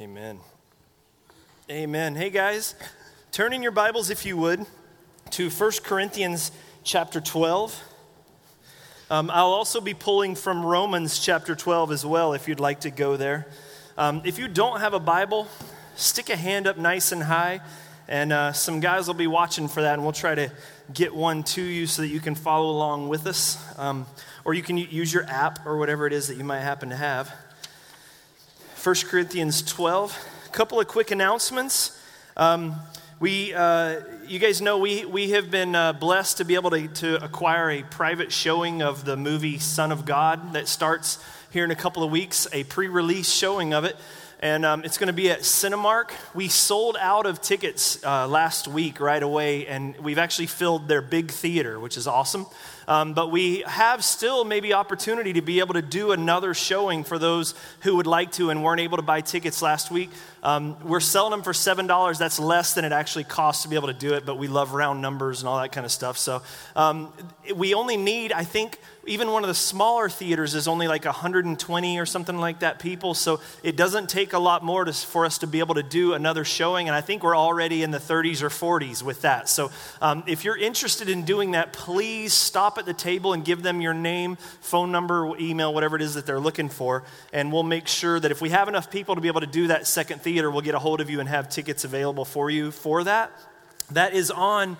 Amen. Amen. Hey guys, turn in your Bibles if you would to 1 Corinthians chapter 12. Um, I'll also be pulling from Romans chapter 12 as well if you'd like to go there. Um, if you don't have a Bible, stick a hand up nice and high, and uh, some guys will be watching for that, and we'll try to get one to you so that you can follow along with us. Um, or you can use your app or whatever it is that you might happen to have. 1 Corinthians 12. A couple of quick announcements. Um, we, uh, you guys know we, we have been uh, blessed to be able to, to acquire a private showing of the movie Son of God that starts here in a couple of weeks, a pre release showing of it. And um, it's going to be at Cinemark. We sold out of tickets uh, last week right away, and we've actually filled their big theater, which is awesome. Um, but we have still maybe opportunity to be able to do another showing for those who would like to and weren't able to buy tickets last week. Um, we're selling them for $7. That's less than it actually costs to be able to do it, but we love round numbers and all that kind of stuff. So um, we only need, I think, even one of the smaller theaters is only like 120 or something like that people. So it doesn't take a lot more to, for us to be able to do another showing. And I think we're already in the 30s or 40s with that. So um, if you're interested in doing that, please stop at the table and give them your name, phone number, email, whatever it is that they're looking for. And we'll make sure that if we have enough people to be able to do that second theater, we'll get a hold of you and have tickets available for you for that. That is on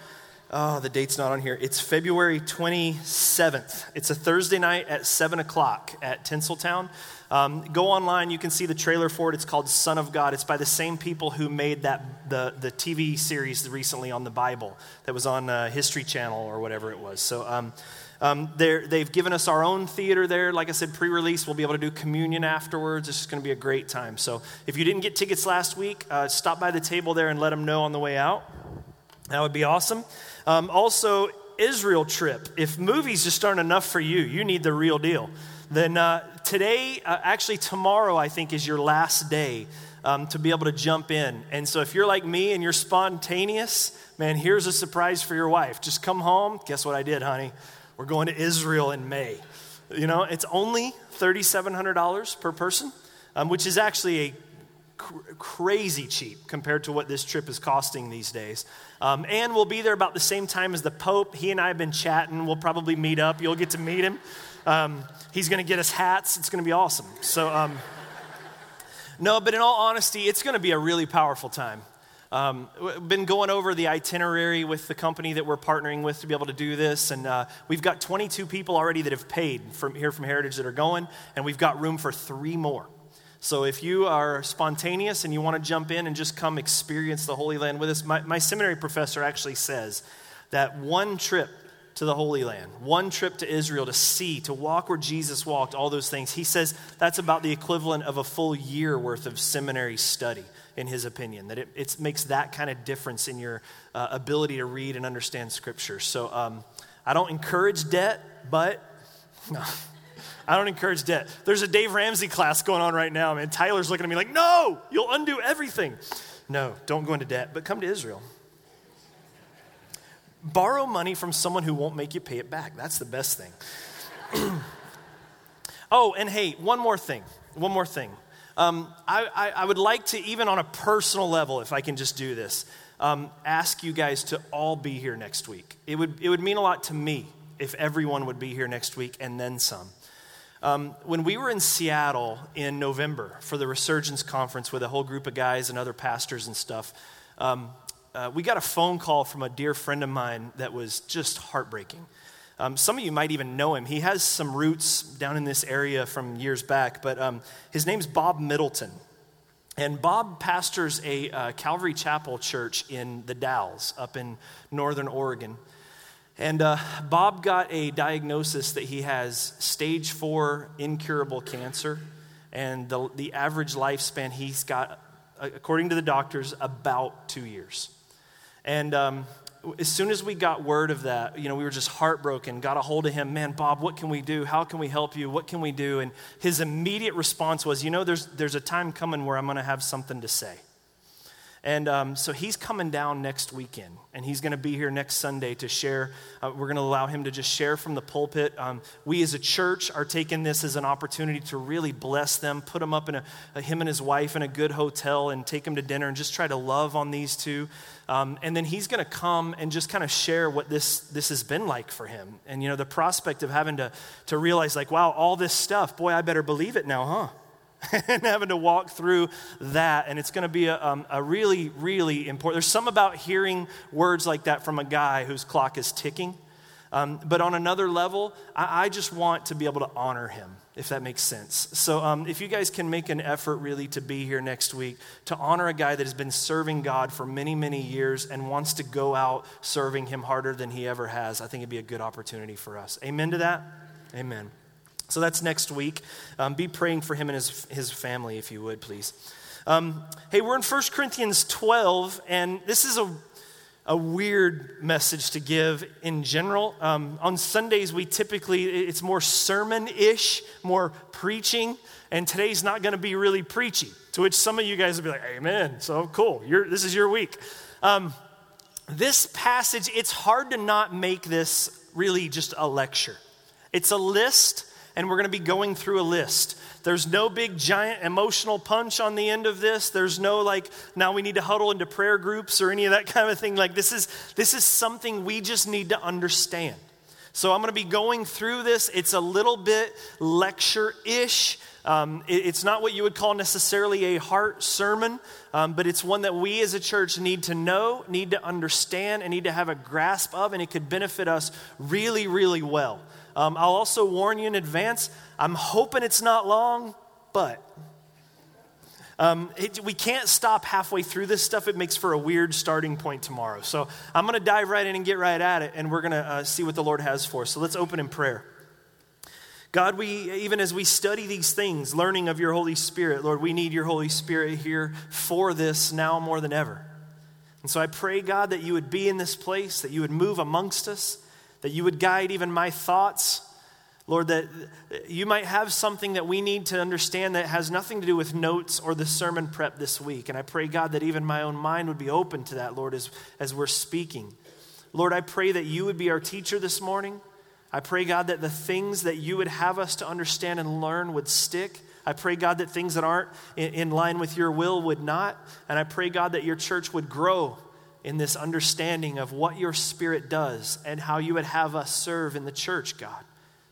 Oh, the date's not on here. It's February 27th. It's a Thursday night at 7 o'clock at Tinseltown. Um, go online, you can see the trailer for it. It's called Son of God. It's by the same people who made that the, the TV series recently on the Bible that was on uh, History Channel or whatever it was. So um, um, they've given us our own theater there. Like I said, pre release, we'll be able to do communion afterwards. It's just going to be a great time. So if you didn't get tickets last week, uh, stop by the table there and let them know on the way out. That would be awesome. Um, also, Israel trip. If movies just aren't enough for you, you need the real deal. Then uh, today, uh, actually tomorrow, I think is your last day um, to be able to jump in. And so if you're like me and you're spontaneous, man, here's a surprise for your wife. Just come home. Guess what I did, honey? We're going to Israel in May. You know, it's only $3,700 per person, um, which is actually a cr- crazy cheap compared to what this trip is costing these days. Um, and we'll be there about the same time as the Pope. He and I have been chatting. We'll probably meet up. You'll get to meet him. Um, he's going to get us hats. It's going to be awesome. So, um, no, but in all honesty, it's going to be a really powerful time. Um, we've been going over the itinerary with the company that we're partnering with to be able to do this, and uh, we've got 22 people already that have paid from here from Heritage that are going, and we've got room for three more. So if you are spontaneous and you want to jump in and just come experience the Holy Land with us, my, my seminary professor actually says that one trip to the Holy Land, one trip to Israel to see, to walk where Jesus walked, all those things, he says that's about the equivalent of a full year worth of seminary study, in his opinion, that it, makes that kind of difference in your uh, ability to read and understand Scripture. So um, I don't encourage debt, but no. I don't encourage debt. There's a Dave Ramsey class going on right now, man. Tyler's looking at me like, no, you'll undo everything. No, don't go into debt, but come to Israel. Borrow money from someone who won't make you pay it back. That's the best thing. oh, and hey, one more thing. One more thing. Um, I, I, I, would like to, even on a personal level, if I can just do this, um, ask you guys to all be here next week. It would, it would mean a lot to me if everyone would be here next week and then some. Um, when we were in Seattle in November for the Resurgence Conference with a whole group of guys and other pastors and stuff, um, uh, we got a phone call from a dear friend of mine that was just heartbreaking. Um, some of you might even know him. He has some roots down in this area from years back, but um, his name's Bob Middleton. And Bob pastors a uh, Calvary Chapel church in the Dalles up in northern Oregon. And uh, Bob got a diagnosis that he has stage four incurable cancer. And the, the average lifespan he's got, according to the doctors, about two years. And um, as soon as we got word of that, you know, we were just heartbroken, got a hold of him. Man, Bob, what can we do? How can we help you? What can we do? And his immediate response was, you know, there's, there's a time coming where I'm going to have something to say. And um, so he's coming down next weekend, and he's going to be here next Sunday to share. Uh, we're going to allow him to just share from the pulpit. Um, we as a church are taking this as an opportunity to really bless them, put them up in a, a, him and his wife in a good hotel, and take them to dinner, and just try to love on these two. Um, and then he's going to come and just kind of share what this this has been like for him, and you know the prospect of having to to realize like, wow, all this stuff, boy, I better believe it now, huh? and having to walk through that. And it's going to be a, um, a, really, really important. There's some about hearing words like that from a guy whose clock is ticking. Um, but on another level, I, I, just want to be able to honor him, if that makes sense. So um, if you guys can make an effort really to be here next week to honor a guy that has been serving God for many, many years and wants to go out serving him harder than he ever has, I think it'd be a good opportunity for us. Amen to that? Amen. So that's next week. Um, be praying for him and his, his family, if you would, please. Um, hey, we're in 1 Corinthians 12, and this is a, a weird message to give in general. Um, on Sundays, we typically, it's more sermon ish, more preaching, and today's not going to be really preachy, to which some of you guys will be like, Amen. So cool. You're, this is your week. Um, this passage, it's hard to not make this really just a lecture. It's a list and we're going to be going through a list. There's no big giant emotional punch on the end of this. There's no like now we need to huddle into prayer groups or any of that kind of thing. Like this is this is something we just need to understand. So I'm going to be going through this. It's a little bit lecture-ish. Um, it, it's not what you would call necessarily a heart sermon, um, but it's one that we as a church need to know, need to understand, and need to have a grasp of, and it could benefit us really, really well. Um, I'll also warn you in advance, I'm hoping it's not long, but um, it, we can't stop halfway through this stuff. It makes for a weird starting point tomorrow. So I'm going to dive right in and get right at it, and we're going to uh, see what the Lord has for us. So let's open in prayer. God, we, even as we study these things, learning of your Holy Spirit, Lord, we need your Holy Spirit here for this now more than ever. And so I pray, God, that you would be in this place, that you would move amongst us, that you would guide even my thoughts. Lord, that you might have something that we need to understand that has nothing to do with notes or the sermon prep this week. And I pray, God, that even my own mind would be open to that, Lord, as, as we're speaking. Lord, I pray that you would be our teacher this morning. I pray, God, that the things that you would have us to understand and learn would stick. I pray, God, that things that aren't in, in line with your will would not. And I pray, God, that your church would grow in this understanding of what your spirit does and how you would have us serve in the church, God.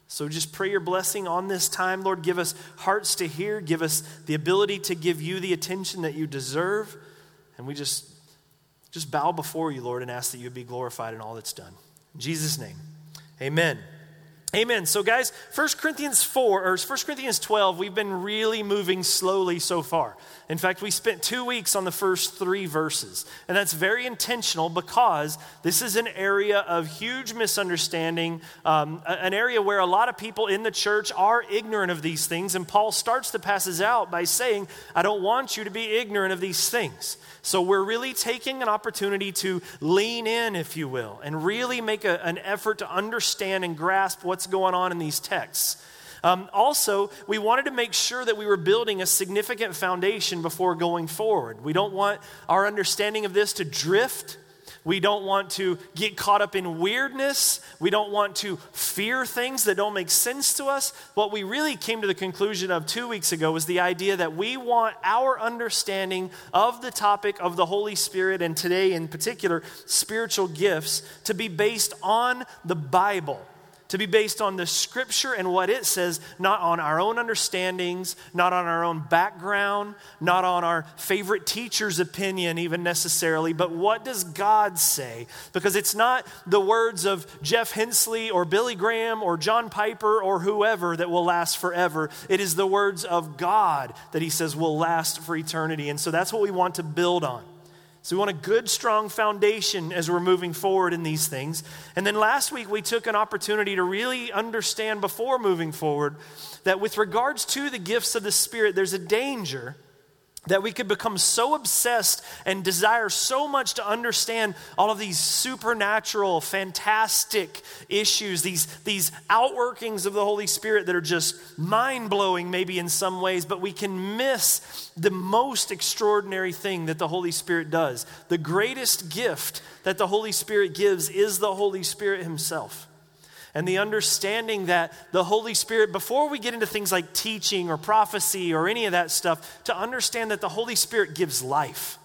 So just pray your blessing on this time, Lord. Give us hearts to hear, give us the ability to give you the attention that you deserve. And we just just bow before you, Lord, and ask that you be glorified in all that's done. In Jesus' name. Amen. Amen. So, guys, 1 Corinthians 4 or 1 Corinthians 12, we've been really moving slowly so far. In fact, we spent two weeks on the first three verses. And that's very intentional because this is an area of huge misunderstanding, um, an area where a lot of people in the church are ignorant of these things. And Paul starts the passes out by saying, I don't want you to be ignorant of these things. So we're really taking an opportunity to lean in, if you will, and really make a, an effort to understand and grasp what's going on in these texts. Um, also, we wanted to make sure that we were building a significant foundation before going forward. We don't want our understanding of this to drift. We don't want to get caught up in weirdness. We don't want to fear things that don't make sense to us. What we really came to the conclusion of two weeks ago was the idea that we want our understanding of the topic of the Holy Spirit, and today in particular, spiritual gifts, to be based on the Bible to be based on the scripture and what it says, not on our own understandings, not on our own background, not on our favorite teacher's opinion, even necessarily, but what does God say? Because it's not the words of Jeff Hensley or Billy Graham or John Piper or whoever that will last forever. It is the words of God that he says will last for eternity. And so that's what we want to build on. So we want a good, strong foundation as we're moving forward in these things. And then last week, we took an opportunity to really understand before moving forward that with regards to the gifts of the Spirit, there's a danger that we could become so obsessed and desire so much to understand all of these supernatural, fantastic issues, these, these outworkings of the Holy Spirit that are just mind blowing, maybe in some ways, but we can miss the most extraordinary thing that the Holy Spirit does. The greatest gift that the Holy Spirit gives is the Holy Spirit Himself and the understanding that the Holy Spirit, before we get into things like teaching or prophecy or any of that stuff, to understand that the Holy Spirit gives life,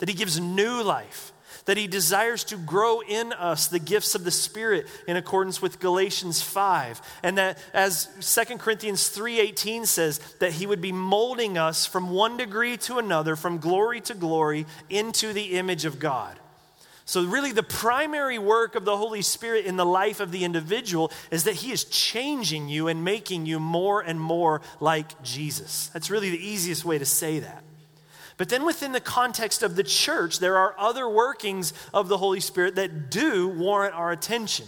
that He gives new life, that He desires to grow in us the gifts of the Spirit in accordance with Galatians 5, and that as 2 Corinthians 3:18 says, that He would be molding us from one degree to another, from glory to glory, into the image of God. So, really, the primary work of the Holy Spirit in the life of the individual is that He is changing you and making you more and more like Jesus. That's really the easiest way to say that. But then, within the context of the church, there are other workings of the Holy Spirit that do warrant our attention.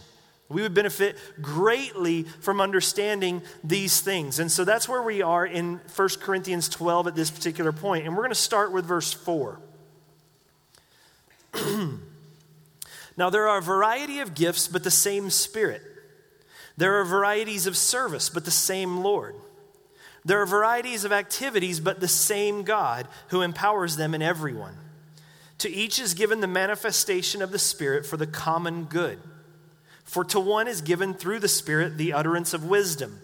We would benefit greatly from understanding these things. And so that's where we are in 1 Corinthians 12 at this particular point. And we're going to start with verse 4. Now, there are a variety of gifts, but the same Spirit. There are varieties of service, but the same Lord. There are varieties of activities, but the same God who empowers them in everyone. To each is given the manifestation of the Spirit for the common good. For to one is given through the Spirit the utterance of wisdom,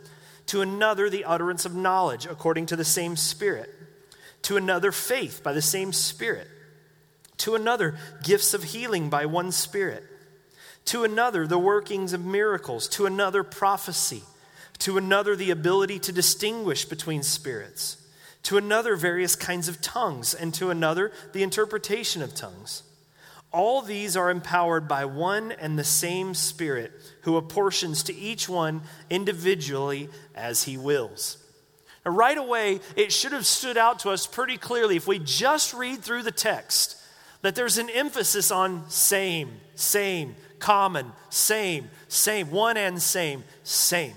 to another the utterance of knowledge according to the same Spirit, to another faith by the same Spirit to another, gifts of healing by one Spirit. To another, the workings of miracles. To another, prophecy. To another, the ability to distinguish between spirits. To another, various kinds of tongues. And to another, the interpretation of tongues. All these are empowered by one and the same Spirit, who apportions to each one individually as he wills. Now, right away, it should have stood out to us pretty clearly if we just read through the text that there's an emphasis on same, same, common, same, same, one and same, same.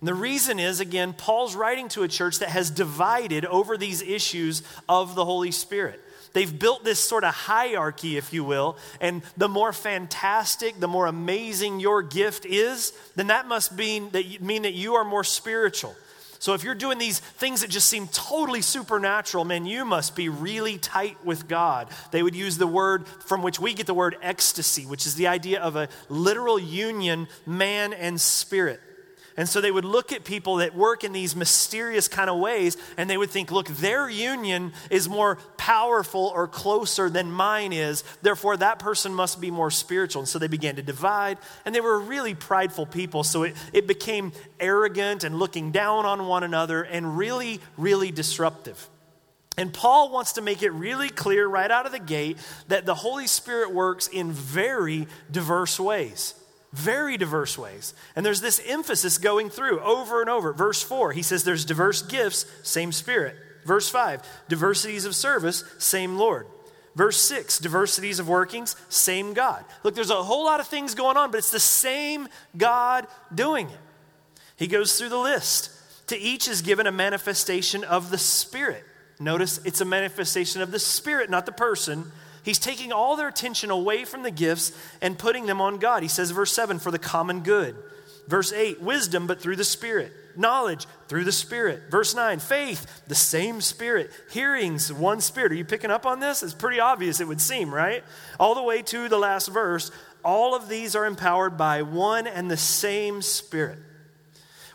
And the reason is, again, Paul's writing to a church that has divided over these issues of the Holy Spirit. They've built this sort of hierarchy, if you will, and the more fantastic, the more amazing your gift is, then that must mean that you, mean that you are more spiritual. So if you're doing these things that just seem totally supernatural, man, you must be really tight with God. They would use the word from which we get the word ecstasy, which is the idea of a literal union, man and spirit. And so they would look at people that work in these mysterious kind of ways and they would think, look, their union is more powerful or closer than mine is. Therefore, that person must be more spiritual. And so they began to divide. And they were really prideful people. So it, it became arrogant and looking down on one another and really, really disruptive. And Paul wants to make it really clear right out of the gate that the Holy Spirit works in very diverse ways very diverse ways. And there's this emphasis going through over and over. Verse 4, he says there's diverse gifts, same Spirit. Verse 5, diversities of service, same Lord. Verse 6, diversities of workings, same God. Look, there's a whole lot of things going on, but it's the same God doing it. He goes through the list. To each is given a manifestation of the Spirit. Notice it's a manifestation of the Spirit, not the person. He's taking all their attention away from the gifts and putting them on God. He says, verse 7, for the common good. Verse 8, wisdom, but through the Spirit. Knowledge, through the Spirit. Verse 9, faith, the same Spirit. Hearings, one Spirit. Are you picking up on this? It's pretty obvious, it would seem, right? All the way to the last verse. All of these are empowered by one and the same Spirit.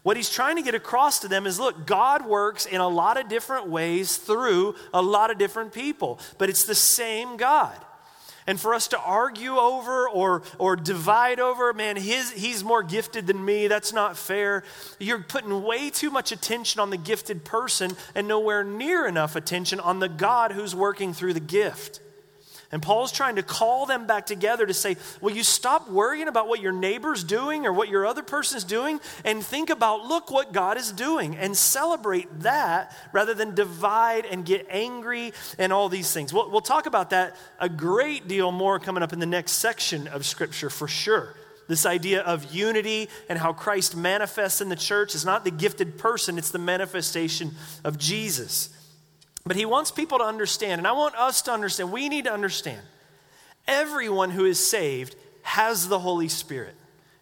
What he's trying to get across to them is look, God works in a lot of different ways through a lot of different people, but it's the same God. And for us to argue over or, or divide over, man, his, he's more gifted than me, that's not fair. You're putting way too much attention on the gifted person and nowhere near enough attention on the God who's working through the gift. And Paul's trying to call them back together to say, Will you stop worrying about what your neighbor's doing or what your other person's doing and think about, look what God is doing and celebrate that rather than divide and get angry and all these things. We'll, we'll talk about that a great deal more coming up in the next section of Scripture for sure. This idea of unity and how Christ manifests in the church is not the gifted person, it's the manifestation of Jesus. But he wants people to understand, and I want us to understand, we need to understand. Everyone who is saved has the Holy Spirit.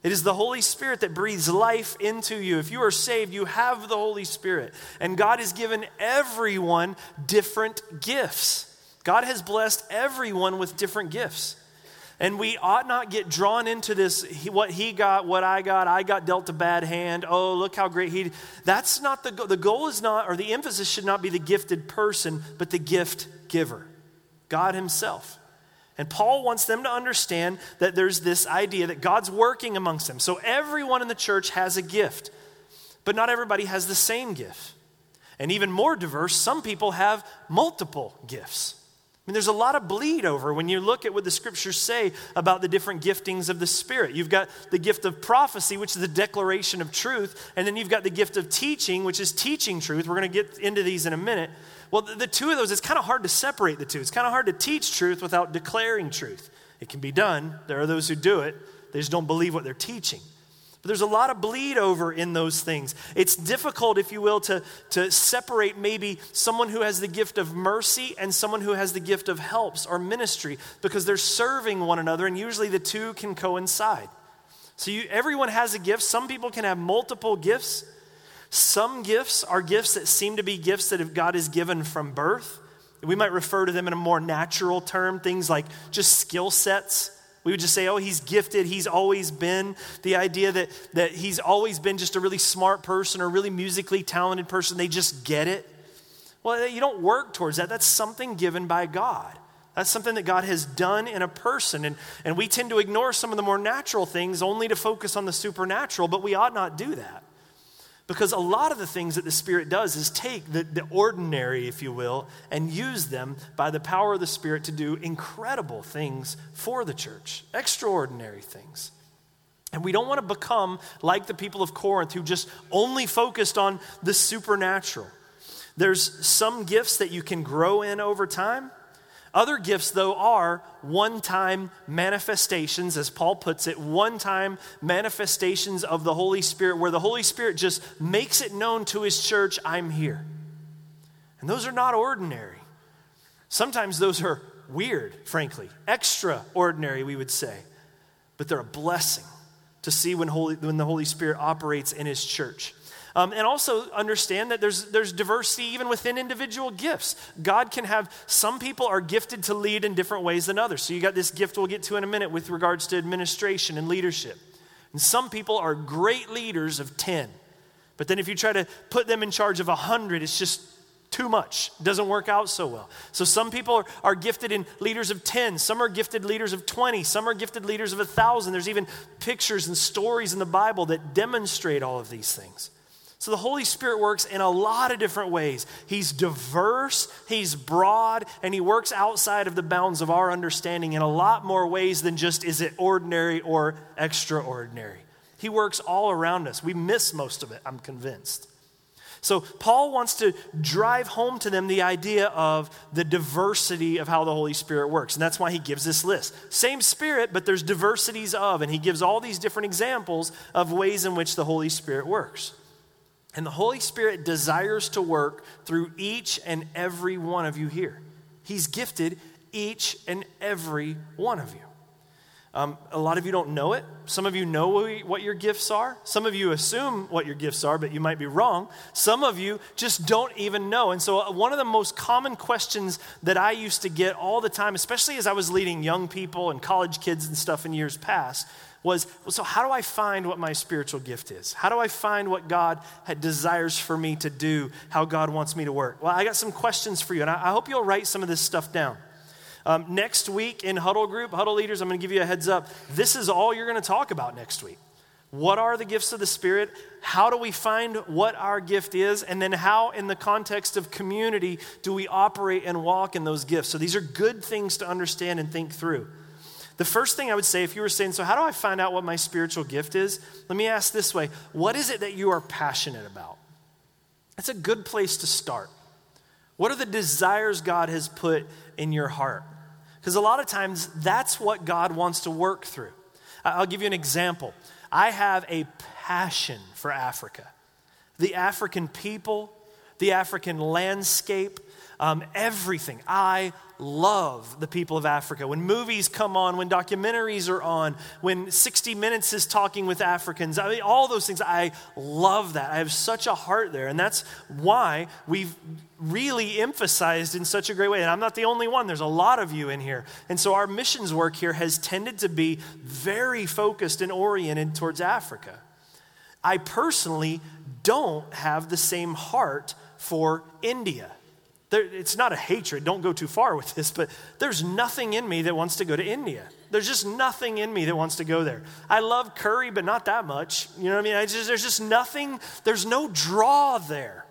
It is the Holy Spirit that breathes life into you. If you are saved, you have the Holy Spirit. And God has given everyone different gifts. God has blessed everyone with different gifts. And we ought not get drawn into this what he got, what I got, I got dealt a bad hand. Oh, look how great he. That's not the goal. The goal is not, or the emphasis should not be the gifted person, but the gift giver, God Himself. And Paul wants them to understand that there's this idea that God's working amongst them. So everyone in the church has a gift, but not everybody has the same gift. And even more diverse, some people have multiple gifts. I mean, there's a lot of bleed over when you look at what the scriptures say about the different giftings of the Spirit. You've got the gift of prophecy, which is the declaration of truth, and then you've got the gift of teaching, which is teaching truth. We're going to get into these in a minute. Well, the, the two of those, it's kind of hard to separate the two. It's kind of hard to teach truth without declaring truth. It can be done. There are those who do it, they just don't believe what they're teaching. But there's a lot of bleed over in those things. It's difficult, if you will, to, to separate maybe someone who has the gift of mercy and someone who has the gift of helps or ministry because they're serving one another, and usually the two can coincide. So you, everyone has a gift. Some people can have multiple gifts. Some gifts are gifts that seem to be gifts that God has given from birth. We might refer to them in a more natural term, things like just skill sets. We would just say, oh, he's gifted, he's always been. The idea that, that he's always been just a really smart person or really musically talented person, they just get it. Well, you don't work towards that. That's something given by God. That's something that God has done in a person. And, and we tend to ignore some of the more natural things only to focus on the supernatural, but we ought not do that. Because a lot of the things that the Spirit does is take the, the ordinary, if you will, and use them by the power of the Spirit to do incredible things for the church, extraordinary things. And we don't want to become like the people of Corinth who just only focused on the supernatural. There's some gifts that you can grow in over time, other gifts, though, are one time manifestations, as Paul puts it, one time manifestations of the Holy Spirit, where the Holy Spirit just makes it known to his church, I'm here. And those are not ordinary. Sometimes those are weird, frankly, extraordinary, we would say. But they're a blessing to see when, Holy, when the Holy Spirit operates in his church. Um, and also understand that there's, there's diversity even within individual gifts. God can have, some people are gifted to lead in different ways than others. So you got this gift we'll get to in a minute with regards to administration and leadership. And some people are great leaders of 10. But then if you try to put them in charge of 100, it's just too much. Doesn't work out so well. So some people are, are, gifted in leaders of 10, some are gifted leaders of 20, some are gifted leaders of a 1,000. There's even pictures and stories in the Bible that demonstrate all of these things. So the Holy Spirit works in a lot of different ways. He's diverse, he's broad, and he works outside of the bounds of our understanding in a lot more ways than just is it ordinary or extraordinary. He works all around us. We miss most of it, I'm convinced. So, Paul wants to drive home to them the idea of the diversity of how the Holy Spirit works. And that's why he gives this list. Same Spirit, but there's diversities of, and he gives all these different examples of ways in which the Holy Spirit works. And the Holy Spirit desires to work through each and every one of you here. He's gifted each and every one of you. Um, a lot of you don't know it. Some of you know what your gifts are. Some of you assume what your gifts are, but you might be wrong. Some of you just don't even know. And so, uh, one of the most common questions that I used to get all the time, especially as I was leading young people and college kids and stuff in years past, was so how do I find what my spiritual gift is? How do I find what God desires for me to do, how God wants me to work? Well, I got some questions for you, and I, I hope you'll write some of this stuff down. Um, next week in Huddle Group, Huddle Leaders, I'm going to give you a heads up. This is all you're going to talk about next week. What are the gifts of the Spirit? How do we find what our gift is? And then, how, in the context of community, do we operate and walk in those gifts? So, these are good things to understand and think through. The first thing I would say, if you were saying, So, how do I find out what my spiritual gift is? Let me ask this way What is it that you are passionate about? That's a good place to start. What are the desires God has put in your heart? Because a lot of times that's what God wants to work through. I'll give you an example. I have a passion for Africa, the African people, the African landscape, um, everything. I love the people of Africa. When movies come on, when documentaries are on, when 60 Minutes is talking with Africans, I mean, all those things, I love that. I have such a heart there. And that's why we've really emphasized in such a great way. And I'm not the only one, there's a lot of you in here. And so our missions work here has tended to be very focused and oriented towards Africa. I personally don't have the same heart for India. There, it's not a hatred, don't go too far with this, but there's nothing in me that wants to go to India. There's just nothing in me that wants to go there. I love curry, but not that much. You know what I mean? I just, there's just nothing, there's no draw there.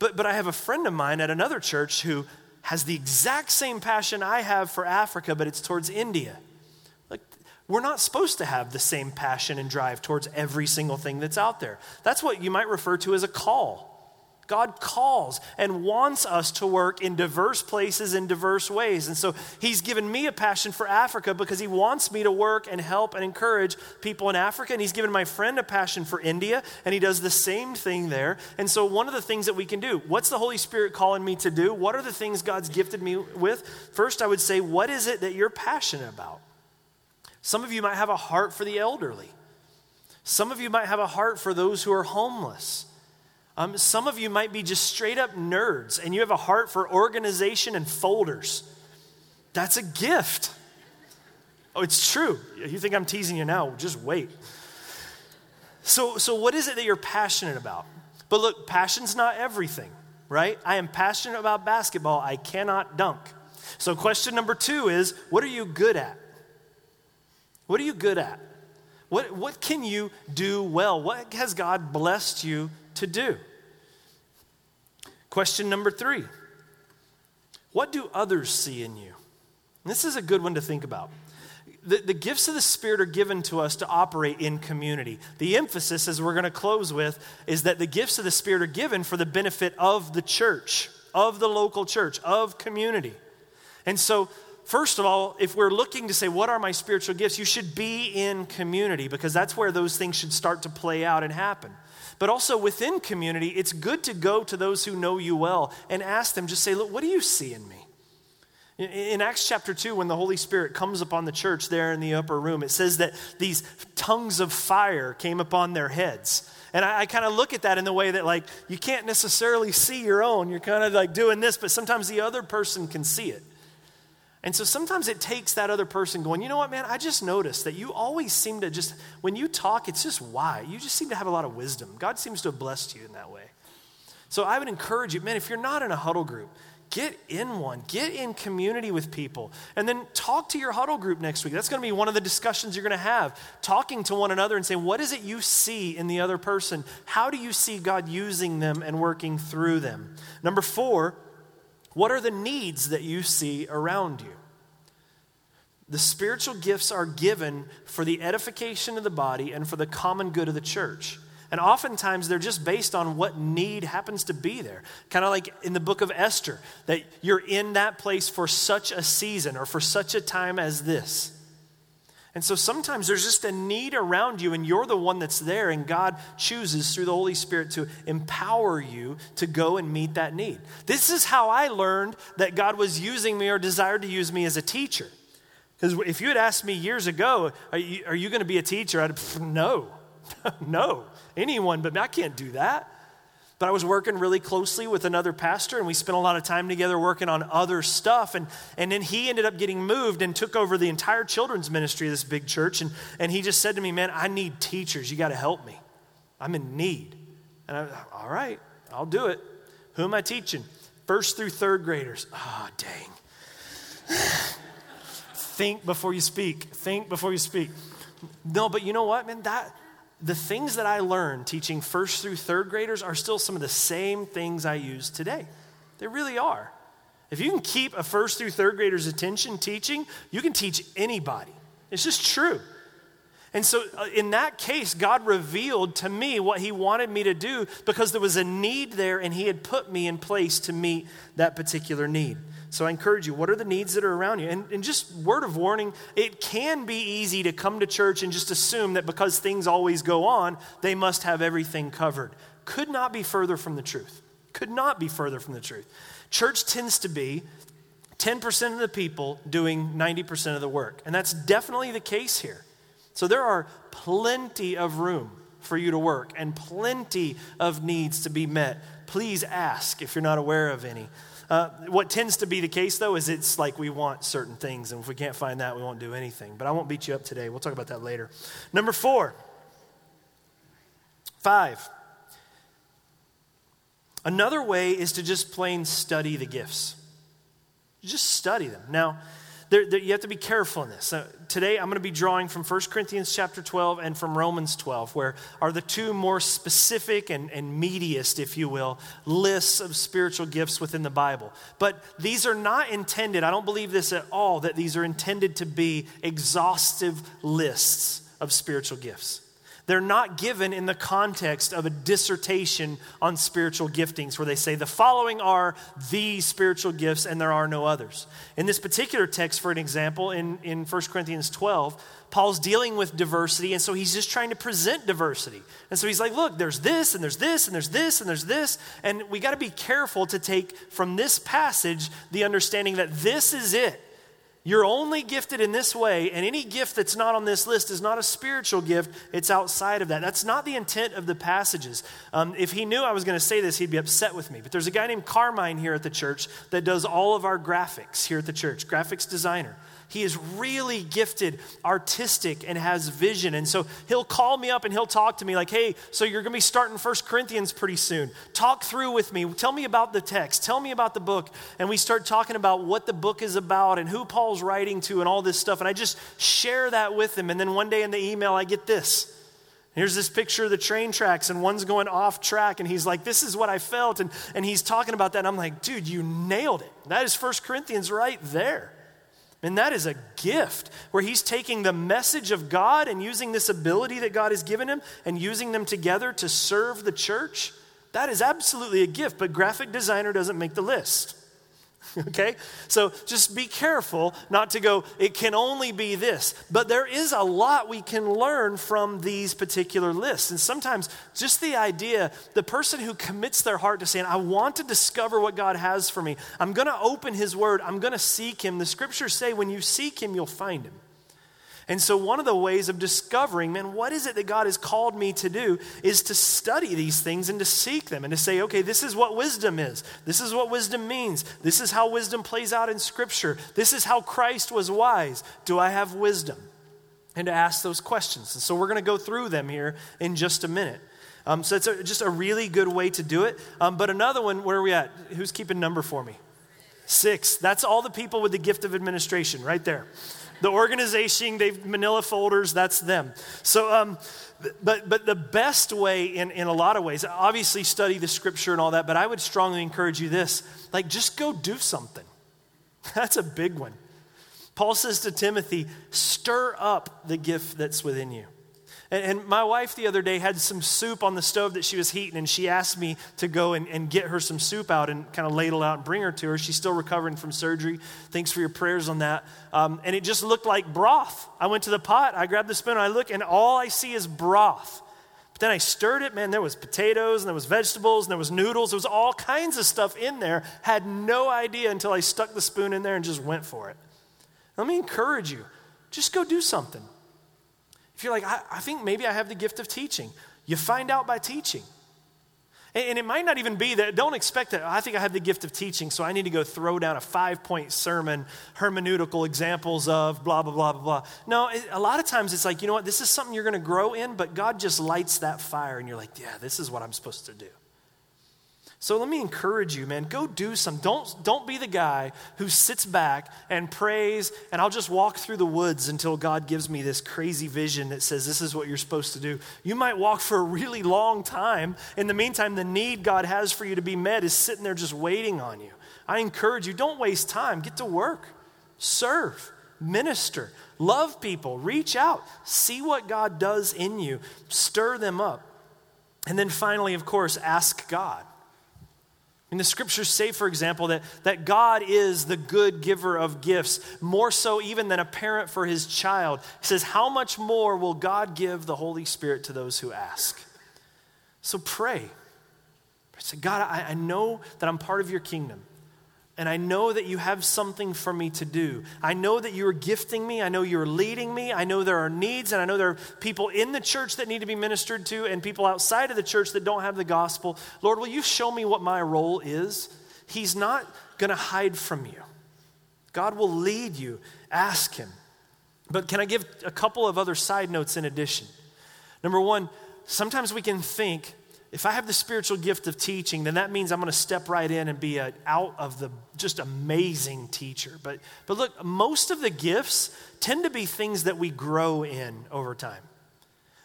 But, but I have a friend of mine at another church who has the exact same passion I have for Africa, but it's towards India. Like, we're not supposed to have the same passion and drive towards every single thing that's out there. That's what you might refer to as a call. God calls and wants us to work in diverse places in diverse ways. And so He's given me a passion for Africa because He wants me to work and help and encourage people in Africa. And He's given my friend a passion for India, and He does the same thing there. And so, one of the things that we can do what's the Holy Spirit calling me to do? What are the things God's gifted me with? First, I would say, what is it that you're passionate about? Some of you might have a heart for the elderly. Some of you might have a heart for those who are homeless. Um, some of you might be just straight up nerds and you have a heart for organization and folders. That's a gift. Oh, it's true. You think I'm teasing you now? Just wait. So, so what is it that you're passionate about? But look, passion's not everything, right? I am passionate about basketball. I cannot dunk. So, question number two is what are you good at? What are you good at? What, what can you do well? What has God blessed you to do? Question number three What do others see in you? And this is a good one to think about. The, the gifts of the Spirit are given to us to operate in community. The emphasis, as we're going to close with, is that the gifts of the Spirit are given for the benefit of the church, of the local church, of community. And so, first of all, if we're looking to say, what are my spiritual gifts, you should be in community because that's where those things should start to play out and happen. But also within community, it's good to go to those who know you well and ask them, just say, Look, what do you see in me? In Acts chapter 2, when the Holy Spirit comes upon the church there in the upper room, it says that these tongues of fire came upon their heads. And I, I kind of look at that in the way that, like, you can't necessarily see your own. You're kind of like doing this, but sometimes the other person can see it. And so sometimes it takes that other person going, you know what, man, I just noticed that you always seem to just, when you talk, it's just why. You just seem to have a lot of wisdom. God seems to have blessed you in that way. So I would encourage you, man, if you're not in a huddle group, get in one, get in community with people, and then talk to your huddle group next week. That's going to be one of the discussions you're going to have. Talking to one another and saying, what is it you see in the other person? How do you see God using them and working through them? Number four, what are the needs that you see around you? The spiritual gifts are given for the edification of the body and for the common good of the church. And oftentimes they're just based on what need happens to be there. Kind of like in the book of Esther, that you're in that place for such a season or for such a time as this. And so sometimes there's just a need around you, and you're the one that's there, and God chooses through the Holy Spirit to empower you to go and meet that need. This is how I learned that God was using me or desired to use me as a teacher. Because if you had asked me years ago, are you, you going to be a teacher? I'd have, no, no, anyone, but I can't do that. But I was working really closely with another pastor, and we spent a lot of time together working on other stuff. And, and then he ended up getting moved and took over the entire children's ministry of this big church. And, and he just said to me, Man, I need teachers. You got to help me. I'm in need. And I, was all right, I'll do it. Who am I teaching? First through third graders. Ah, oh, dang. Think before you speak. Think before you speak. No, but you know what, man? That the things that I learned teaching first through third graders are still some of the same things I use today. They really are. If you can keep a first through third grader's attention teaching, you can teach anybody. It's just true. And so, uh, in that case, God revealed to me what He wanted me to do because there was a need there and He had put me in place to meet that particular need. So I encourage you, what are the needs that are around you? And, and just word of warning, it can be easy to come to church and just assume that because things always go on, they must have everything covered. Could not be further from the truth. Could not be further from the truth. Church tends to be 10% of the people doing 90% of the work. And that's definitely the case here. So there are plenty of room for you to work and plenty of needs to be met. Please ask if you're not aware of any. Uh, what tends to be the case, though, is it's like we want certain things, and if we can't find that, we won't do anything. But I won't beat you up today. We'll talk about that later. Number four, five. Another way is to just plain study the gifts. Just study them. Now, there, there, you have to be careful in this. Today, I'm going to be drawing from 1 Corinthians chapter 12 and from Romans 12, where are the two more specific and, and meatiest, if you will, lists of spiritual gifts within the Bible. But these are not intended, I don't believe this at all, that these are intended to be exhaustive lists of spiritual gifts. They're not given in the context of a dissertation on spiritual giftings where they say the following are the spiritual gifts and there are no others. In this particular text, for an example, in, in 1 Corinthians 12, Paul's dealing with diversity, and so he's just trying to present diversity. And so he's like, look, there's this, and there's this, and there's this, and there's this. And we got to be careful to take from this passage the understanding that this is it. You're only gifted in this way, and any gift that's not on this list is not a spiritual gift. It's outside of that. That's not the intent of the passages. Um, if he knew I was going to say this, he'd be upset with me. But there's a guy named Carmine here at the church that does all of our graphics here at the church, graphics designer. He is really gifted, artistic, and has vision. And so he'll call me up and he'll talk to me like, hey, so you're going to be starting First Corinthians pretty soon. Talk through with me. Tell me about the text. Tell me about the book. And we start talking about what the book is about and who Paul's writing to and all this stuff. And I just share that with him. And then one day in the email, I get this. Here's this picture of the train tracks, and one's going off track, and he's like, This is what I felt. And, and he's talking about that. And I'm like, Dude, you nailed it. That is First Corinthians right there. And that is a gift where he's taking the message of God and using this ability that God has given him and using them together to serve the church. That is absolutely a gift, but graphic designer doesn't make the list. okay? So just be careful not to go, it can only be this. But there is a lot we can learn from these particular lists. And sometimes just the idea, the person who commits their heart to saying, I want to discover what God has for me, I'm going to open His Word, I'm going to seek Him. The scriptures say, when you seek Him, you'll find Him. And so, one of the ways of discovering, man, what is it that God has called me to do is to study these things and to seek them and to say, okay, this is what wisdom is. This is what wisdom means. This is how wisdom plays out in Scripture. This is how Christ was wise. Do I have wisdom? And to ask those questions. And so, we're going to go through them here in just a minute. Um, so, it's a, just a really good way to do it. Um, but another one, where are we at? Who's keeping number for me? Six. That's all the people with the gift of administration right there the organization, they've manila folders, that's them. So, um, but, but the best way, in, in a lot of ways, obviously study the scripture and all that, but I would strongly encourage you this like, just go do something. That's a big one. Paul says to Timothy, stir up the gift that's within you. And, my wife the other day had some soup on the stove that she was heating, and she asked me to go and, and get her some soup out and kind of ladle out and bring her to her. She's still recovering from surgery. Thanks for your prayers on that. Um, and it just looked like broth. I went to the pot, I grabbed the spoon, I look, and all I see is broth. But then I stirred it, man, there was potatoes, and there was vegetables, and there was noodles. There was all kinds of stuff in there. Had no idea until I stuck the spoon in there and just went for it. Let me encourage you just go do something. If you're like, I, I think maybe I have the gift of teaching, you find out by teaching. And, it might not even be that, don't expect that, I think I have the gift of teaching, so I need to go throw down a five point sermon, hermeneutical examples of blah, blah, blah, blah, blah. No, it, a lot of times it's like, you know what, this is something you're going to grow in, but God just lights that fire, and you're like, yeah, this is what I'm supposed to do. So let me encourage you, man. Go do some. Don't, don't be the guy who sits back and prays, and I'll just walk through the woods until God gives me this crazy vision that says this is what you're supposed to do. You might walk for a really long time. In the meantime, the need God has for you to be met is sitting there just waiting on you. I encourage you, don't waste time. Get to work, serve, minister, love people, reach out, see what God does in you, stir them up. And then finally, of course, ask God. And the scriptures say, for example, that, that God is the good giver of gifts, more so even than a parent for his child. He says, How much more will God give the Holy Spirit to those who ask? So pray. Say, God, I, I know that I'm part of your kingdom. And I know that you have something for me to do. I know that you're gifting me. I know you're leading me. I know there are needs, and I know there are people in the church that need to be ministered to and people outside of the church that don't have the gospel. Lord, will you show me what my role is? He's not going to hide from you. God will lead you. Ask Him. But can I give a couple of other side notes in addition? Number one, sometimes we can think if I have the spiritual gift of teaching, then that means I'm going to step right in and be a, out of the just amazing teacher. But, but look, most of the gifts tend to be things that we grow in over time.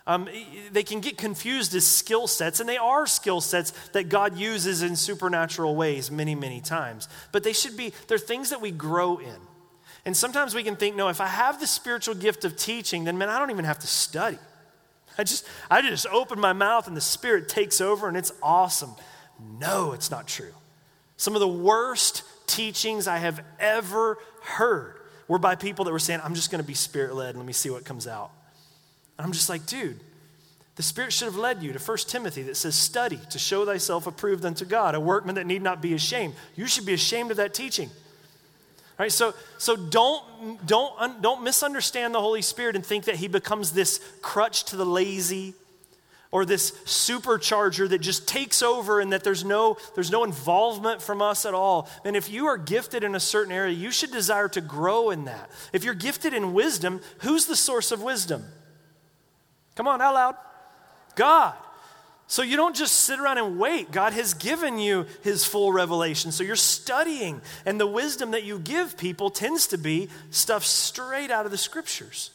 Um, they can get confused as skill sets, and they are skill sets that God uses in supernatural ways many, many times. But they should be, they're things that we grow in. And sometimes we can think, no, if I have the spiritual gift of teaching, then man, I don't even have to study. I just, I just open my mouth and the Spirit takes over and it's awesome. No, it's not true. Some of the worst teachings I have ever heard were by people that were saying, I'm just going to be Spirit led. Let me see what comes out. And I'm just like, dude, the Spirit should have led you to 1 Timothy that says, Study to show thyself approved unto God, a workman that need not be ashamed. You should be ashamed of that teaching. Right? So, so don't, don't, don't misunderstand the Holy Spirit and think that he becomes this crutch to the lazy or this supercharger that just takes over and that there's no, there's no involvement from us at all. And if you are gifted in a certain area, you should desire to grow in that. If you're gifted in wisdom, who's the source of wisdom? Come on, out loud. God. So you don't just sit around and wait. God has given you his full revelation. So you're studying. And the wisdom that you give people tends to be stuff straight out of the scriptures.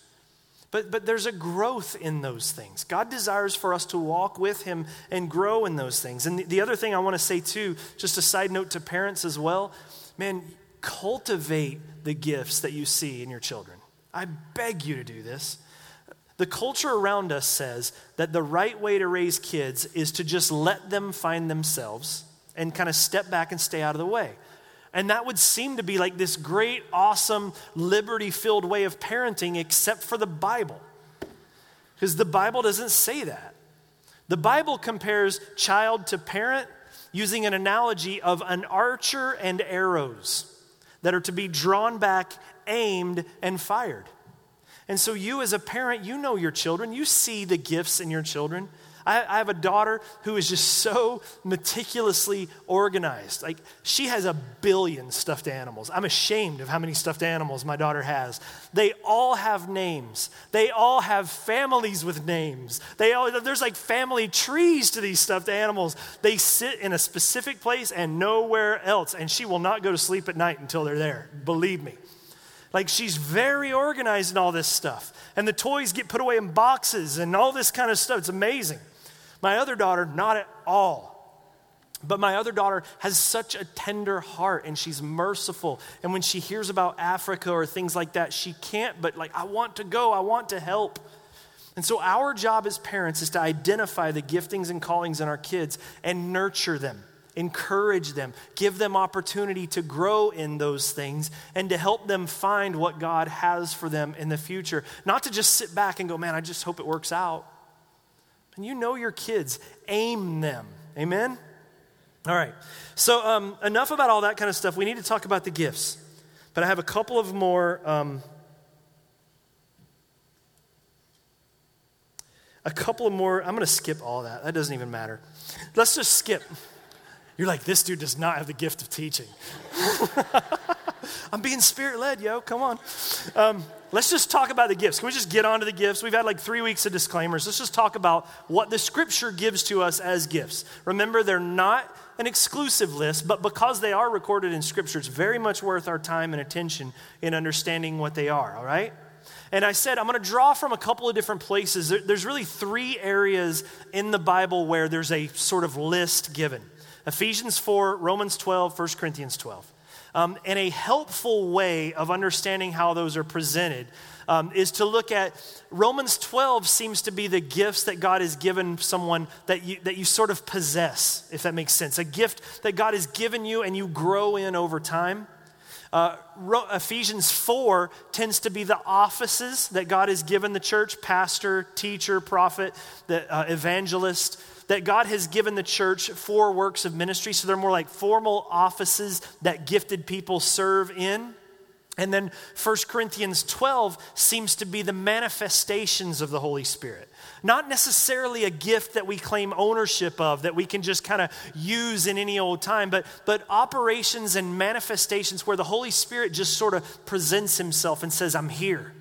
But, but there's a growth in those things. God desires for us to walk with Him and grow in those things. And the, the other thing I want to say, too, just a side note to parents as well man, cultivate the gifts that you see in your children. I beg you to do this. The culture around us says that the right way to raise kids is to just let them find themselves and kind of step back and stay out of the way. And that would seem to be like this great, awesome, liberty filled way of parenting, except for the Bible. Because the Bible doesn't say that. The Bible compares child to parent using an analogy of an archer and arrows that are to be drawn back, aimed, and fired. And so, you as a parent, you know your children, you see the gifts in your children. I, have a daughter who is just so meticulously organized. Like, she has a billion stuffed animals. I'm ashamed of how many stuffed animals my daughter has. They all have names, they all have families with names. They all, there's like family trees to these stuffed animals. They sit in a specific place and nowhere else. And she will not go to sleep at night until they're there. Believe me. Like she's very organized in all this stuff. And the toys get put away in boxes and all this kind of stuff. It's amazing. My other daughter, not at all. But my other daughter has such a tender heart and she's merciful. And when she hears about Africa or things like that, she can't but, like, I want to go, I want to help. And so, our job as parents is to identify the giftings and callings in our kids and nurture them encourage them, give them opportunity to grow in those things, and to help them find what God has for them in the future. Not to just sit back and go, man, I just hope it works out. And you know your kids, aim them. Amen? All right. So, um, enough about all that kind of stuff. We need to talk about the gifts. But I have a couple of more. Um, a couple of more. I'm going to skip all that. That doesn't even matter. Let's just skip. You're like, this dude does not have the gift of teaching. I'm being spirit led, yo. Come on. Um, let's just talk about the gifts. Can we just get on to the gifts? We've had like three weeks of disclaimers. Let's just talk about what the scripture gives to us as gifts. Remember, they're not an exclusive list, but because they are recorded in scripture, it's very much worth our time and attention in understanding what they are, all right? And I said, I'm going to draw from a couple of different places. There's really three areas in the Bible where there's a sort of list given. Ephesians 4, Romans 12, 1 Corinthians 12. Um, and a helpful way of understanding how those are presented um, is to look at Romans 12 seems to be the gifts that God has given someone that you, that you sort of possess, if that makes sense. A gift that God has given you and you grow in over time. Uh, Ephesians 4 tends to be the offices that God has given the church pastor, teacher, prophet, the, uh, evangelist that God has given the church for works of ministry. So they're more like formal offices that gifted people serve in. And then 1 Corinthians 12 seems to be the manifestations of the Holy Spirit. Not necessarily a gift that we claim ownership of, that we can just kind of use in any old time, but, but operations and manifestations where the Holy Spirit just sort of presents himself and says, I'm here.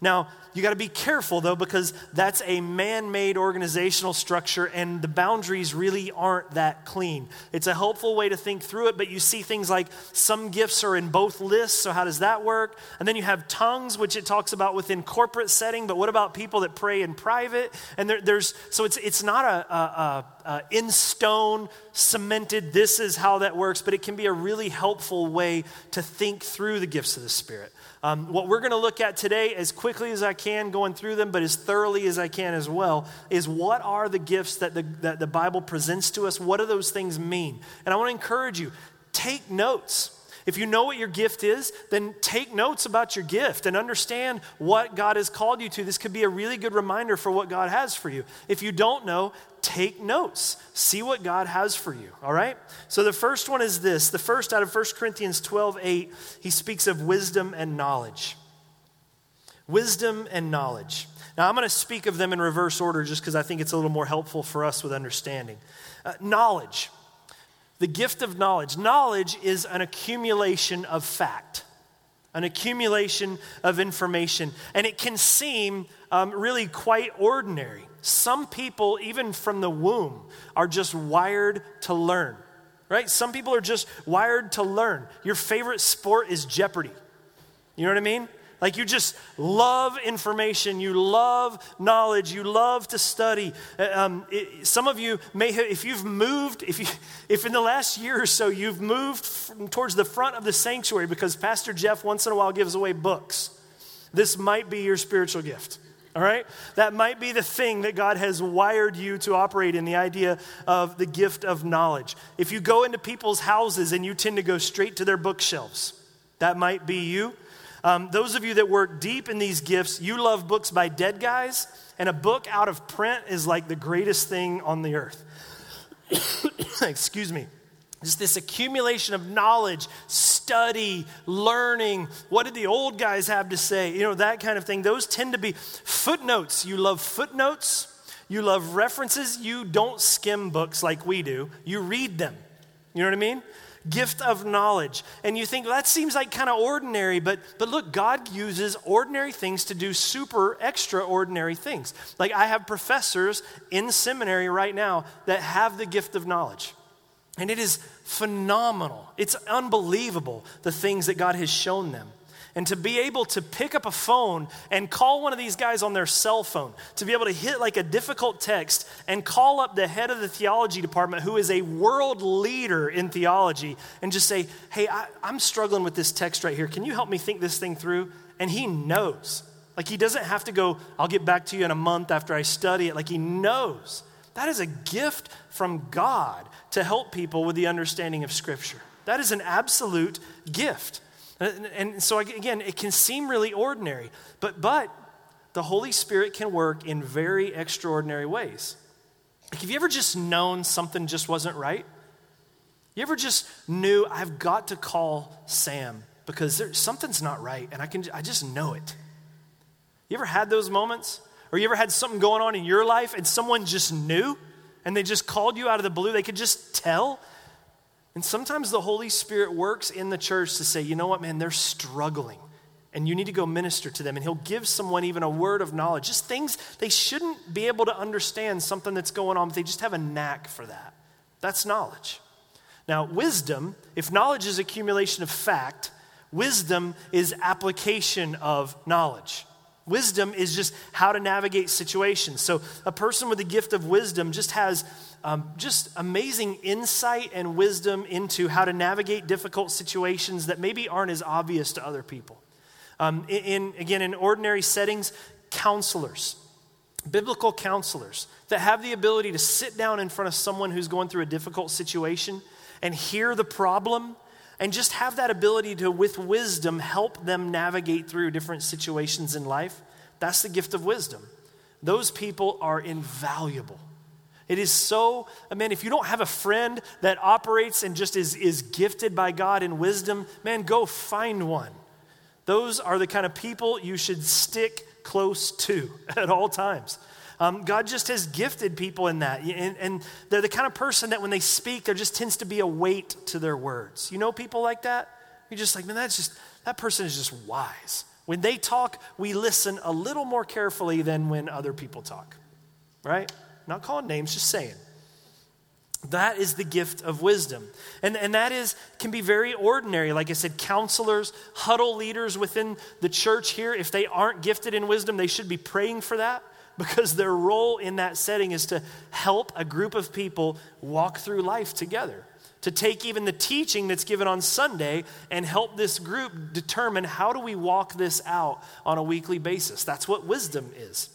Now, you got to be careful though, because that's a man made organizational structure and the boundaries really aren't that clean. It's a helpful way to think through it, but you see things like some gifts are in both lists, so how does that work? And then you have tongues, which it talks about within corporate setting, but what about people that pray in private? And there, there's, so it's, it's not a, a, a in stone, cemented, this is how that works, but it can be a really helpful way to think through the gifts of the Spirit. Um, what we're going to look at today, as quickly as I can, going through them, but as thoroughly as I can as well, is what are the gifts that the, that the Bible presents to us? What do those things mean? And I want to encourage you take notes. If you know what your gift is, then take notes about your gift and understand what God has called you to. This could be a really good reminder for what God has for you. If you don't know, take notes. See what God has for you, all right? So the first one is this. The first out of 1 Corinthians 12 8, he speaks of wisdom and knowledge. Wisdom and knowledge. Now, I'm going to speak of them in reverse order just because I think it's a little more helpful for us with understanding. Uh, knowledge the gift of knowledge. Knowledge is an accumulation of fact, an accumulation of information, and it can seem um, really quite ordinary. Some people, even from the womb, are just wired to learn, right? Some people are just wired to learn. Your favorite sport is Jeopardy. You know what I mean? Like you just love information, you love knowledge, you love to study. Uh, um, it, some of you may have, if you've moved, if, you, if in the last year or so you've moved towards the front of the sanctuary because Pastor Jeff once in a while gives away books, this might be your spiritual gift. All right? That might be the thing that God has wired you to operate in the idea of the gift of knowledge. If you go into people's houses and you tend to go straight to their bookshelves, that might be you. Um, those of you that work deep in these gifts, you love books by dead guys, and a book out of print is like the greatest thing on the earth. Excuse me. Just this accumulation of knowledge, study, learning. What did the old guys have to say? You know, that kind of thing. Those tend to be footnotes. You love footnotes. You love references. You don't skim books like we do, you read them. You know what I mean? Gift of knowledge. And you think, well, that seems like kind of ordinary, but, but look, God uses ordinary things to do super extraordinary things. Like I have professors in seminary right now that have the gift of knowledge. And it is phenomenal. It's unbelievable the things that God has shown them and to be able to pick up a phone and call one of these guys on their cell phone, to be able to hit like a difficult text and call up the head of the theology department, who is a world leader in theology, and just say, Hey, I, am struggling with this text right here. Can you help me think this thing through? And he knows. Like he doesn't have to go, I'll get back to you in a month after I study it. Like he knows. That is a gift from God to help people with the understanding of Scripture. That is an absolute gift. And, so, again, it can seem really ordinary, but, but the Holy Spirit can work in very extraordinary ways. Like, have you ever just known something just wasn't right? You ever just knew, I've got to call Sam because there, something's not right and I, can, I just know it? You ever had those moments? Or you ever had something going on in your life and someone just knew and they just called you out of the blue? They could just tell and sometimes the Holy Spirit works in the church to say, you know what, man, they're struggling. And you need to go minister to them. And he'll give someone even a word of knowledge. Just things they shouldn't be able to understand something that's going on, but they just have a knack for that. That's knowledge. Now, wisdom, if knowledge is accumulation of fact, wisdom is application of knowledge. Wisdom is just how to navigate situations. So, a person with the gift of wisdom just has um, just amazing insight and wisdom into how to navigate difficult situations that maybe aren't as obvious to other people. Um, in, in, again, in ordinary settings, counselors, biblical counselors that have the ability to sit down in front of someone who's going through a difficult situation and hear the problem and just have that ability to, with wisdom, help them navigate through different situations in life. That's the gift of wisdom. Those people are invaluable It is so, man, if you don't have a friend that operates and just is, is gifted by God in wisdom, man, go find one. Those are the kind of people you should stick close to at all times. Um, God just has gifted people in that. And, and, they're the kind of person that when they speak, there just tends to be a weight to their words. You know people like that? You're just like, man, that's just, that person is just wise. When they talk, we listen a little more carefully than when other people talk, right? Not calling names, just saying. That is the gift of wisdom. And, and that is can be very ordinary. Like I said, counselors, huddle leaders within the church here, if they aren't gifted in wisdom, they should be praying for that because their role in that setting is to help a group of people walk through life together. To take even the teaching that's given on Sunday and help this group determine how do we walk this out on a weekly basis. That's what wisdom is.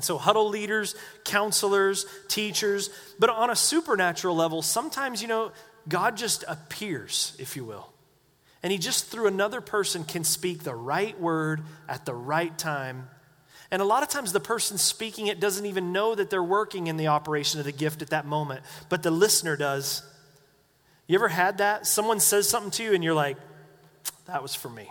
So, huddle leaders, counselors, teachers, but on a supernatural level, sometimes, you know, God just appears, if you will. And he just through another person can speak the right word at the right time. And a lot of times the person speaking it doesn't even know that they're working in the operation of the gift at that moment, but the listener does. You ever had that? Someone says something to you and you're like, that was for me.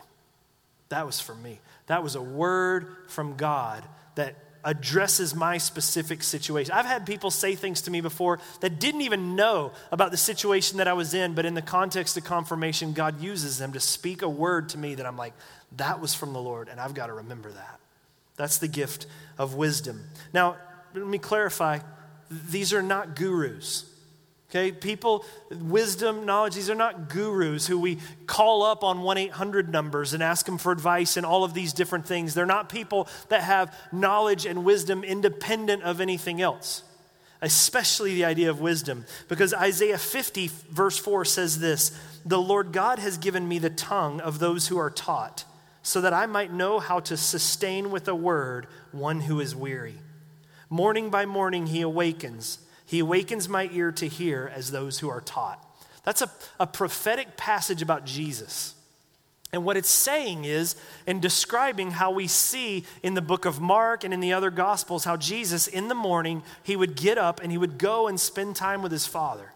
That was for me. That was a word from God that addresses my specific situation. I've had people say things to me before that didn't even know about the situation that I was in, but in the context of confirmation, God uses them to speak a word to me that I'm like, that was from the Lord, and I've got to remember that. That's the gift of wisdom. Now, let me clarify these are not gurus. Okay, people, wisdom, knowledge, these are not gurus who we call up on 1 800 numbers and ask them for advice and all of these different things. They're not people that have knowledge and wisdom independent of anything else, especially the idea of wisdom. Because Isaiah 50, verse 4 says this The Lord God has given me the tongue of those who are taught, so that I might know how to sustain with a word one who is weary. Morning by morning he awakens he awakens my ear to hear as those who are taught. That's a, a prophetic passage about Jesus. And what it's saying is, in describing how we see in the book of Mark and in the other gospels, how Jesus in the morning, he would get up and he would go and spend time with his Father.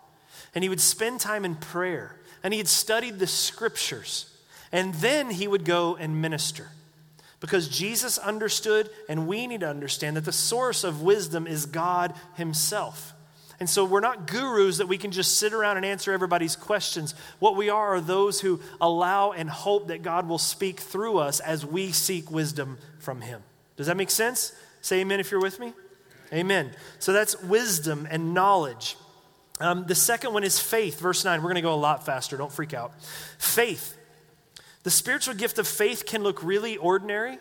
And he would spend time in prayer. And he had studied the scriptures. And then he would go and minister. Because Jesus understood, and we need to understand, that the source of wisdom is God himself. And so we're not gurus that we can just sit around and answer everybody's questions. What we are are those who allow and hope that God will speak through us as we seek wisdom from Him. Does that make sense? Say amen if you're with me. Amen. So that's wisdom and knowledge. Um, the second one is faith, verse 9. We're going to go a lot faster, don't freak out. Faith. The spiritual gift of faith can look really ordinary,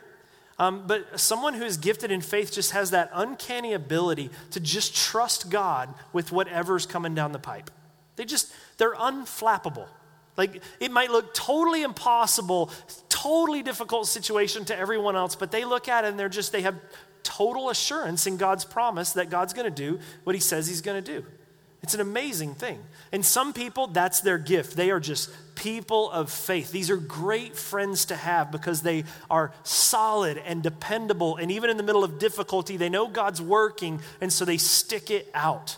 um, but someone who is gifted in faith just has that uncanny ability to just trust God with whatever's coming down the pipe. They just, they're unflappable. Like it might look totally impossible, totally difficult situation to everyone else, but they look at it and they're just, they have total assurance in God's promise that God's going to do what he says he's going to do. It's an amazing thing. And some people, that's their gift. They are just people of faith. These are great friends to have because they are solid and dependable. And even in the middle of difficulty, they know God's working, and so they stick it out.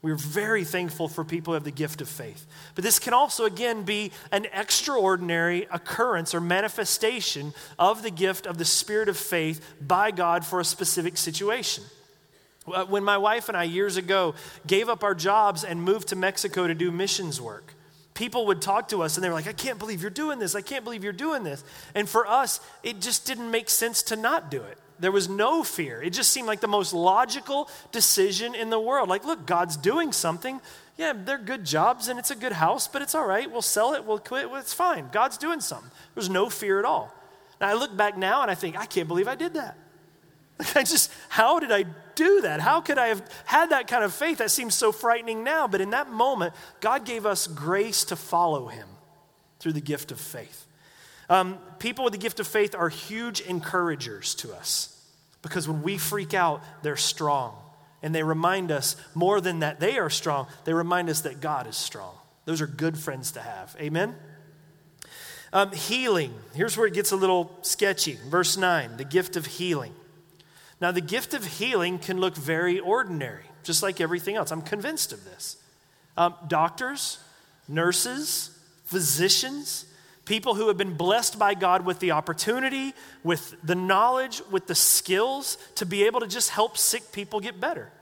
We're very thankful for people who have the gift of faith. But this can also, again, be an extraordinary occurrence or manifestation of the gift of the spirit of faith by God for a specific situation. Uh, when my wife and I, years ago, gave up our jobs and moved to Mexico to do missions work, people would talk to us and they were like, I can't believe you're doing this. I can't believe you're doing this. And for us, it just didn't make sense to not do it. There was no fear. It just seemed like the most logical decision in the world. Like, look, God's doing something. Yeah, they're good jobs and it's a good house, but it's all right. We'll sell it, we'll quit, it's fine. God's doing something. There's no fear at all. Now, I look back now and I think, I can't believe I did that. I just, how did I do that? How could I have had that kind of faith? That seems so frightening now. But in that moment, God gave us grace to follow him through the gift of faith. Um, people with the gift of faith are huge encouragers to us because when we freak out, they're strong. And they remind us more than that they are strong, they remind us that God is strong. Those are good friends to have. Amen? Um, healing. Here's where it gets a little sketchy. Verse 9 the gift of healing. Now, the gift of healing can look very ordinary. just like everything else. I'm convinced of this. Um, doctors, nurses, physicians, people who have been blessed by God with the opportunity, with the knowledge, with the skills to be able to just help sick people get better.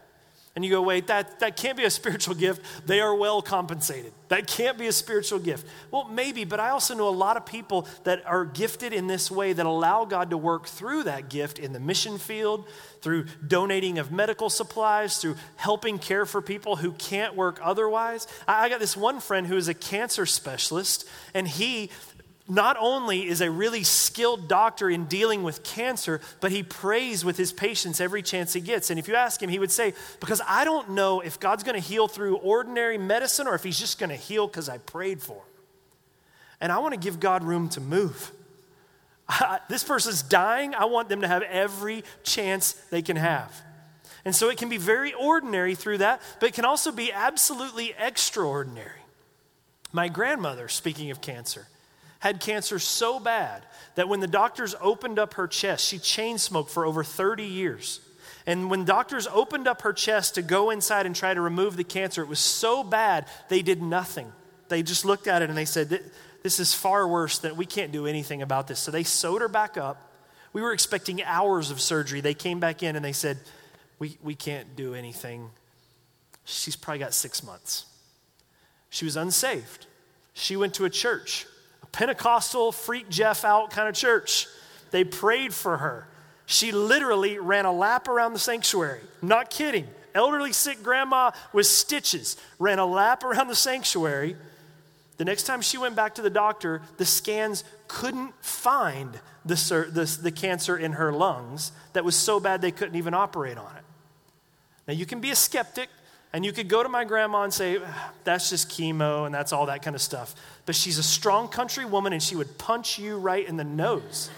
And you go, wait, that, that can't be a spiritual gift. They are well compensated. That can't be a spiritual gift. Well, maybe, but I also know a lot of people that are gifted in this way that allow God to work through that gift in the mission field, through donating of medical supplies, through helping care for people who can't work otherwise. I, I got this one friend who is a cancer specialist, and he not only is a really skilled doctor in dealing with cancer, but he prays with his patients every chance he gets. And if you ask him, he would say, Because I don't know if God's going to heal through ordinary medicine or if he's just going to heal because I prayed for him. And I want to give God room to move. This person's dying. I want them to have every chance they can have. And so it can be very ordinary through that, but it can also be absolutely extraordinary. My grandmother, speaking of cancer, had cancer so bad that when the doctors opened up her chest, she chain smoked for over 30 years. And when doctors opened up her chest to go inside and try to remove the cancer, it was so bad they did nothing. They just looked at it and they said, This is far worse than we can't do anything about this. So they sewed her back up. We were expecting hours of surgery. They came back in and they said, We, we can't do anything. She's probably got six months. She was unsaved. She went to a church Pentecostal, freak Jeff out kind of church. They prayed for her. She literally ran a lap around the sanctuary. Not kidding. Elderly sick grandma with stitches ran a lap around the sanctuary. The next time she went back to the doctor, the scans couldn't find the, the, the cancer in her lungs that was so bad they couldn't even operate on it. Now, you can be a skeptic, and you could go to my grandma and say, that's just chemo and that's all that kind of stuff. But she's a strong country woman and she would punch you right in the nose.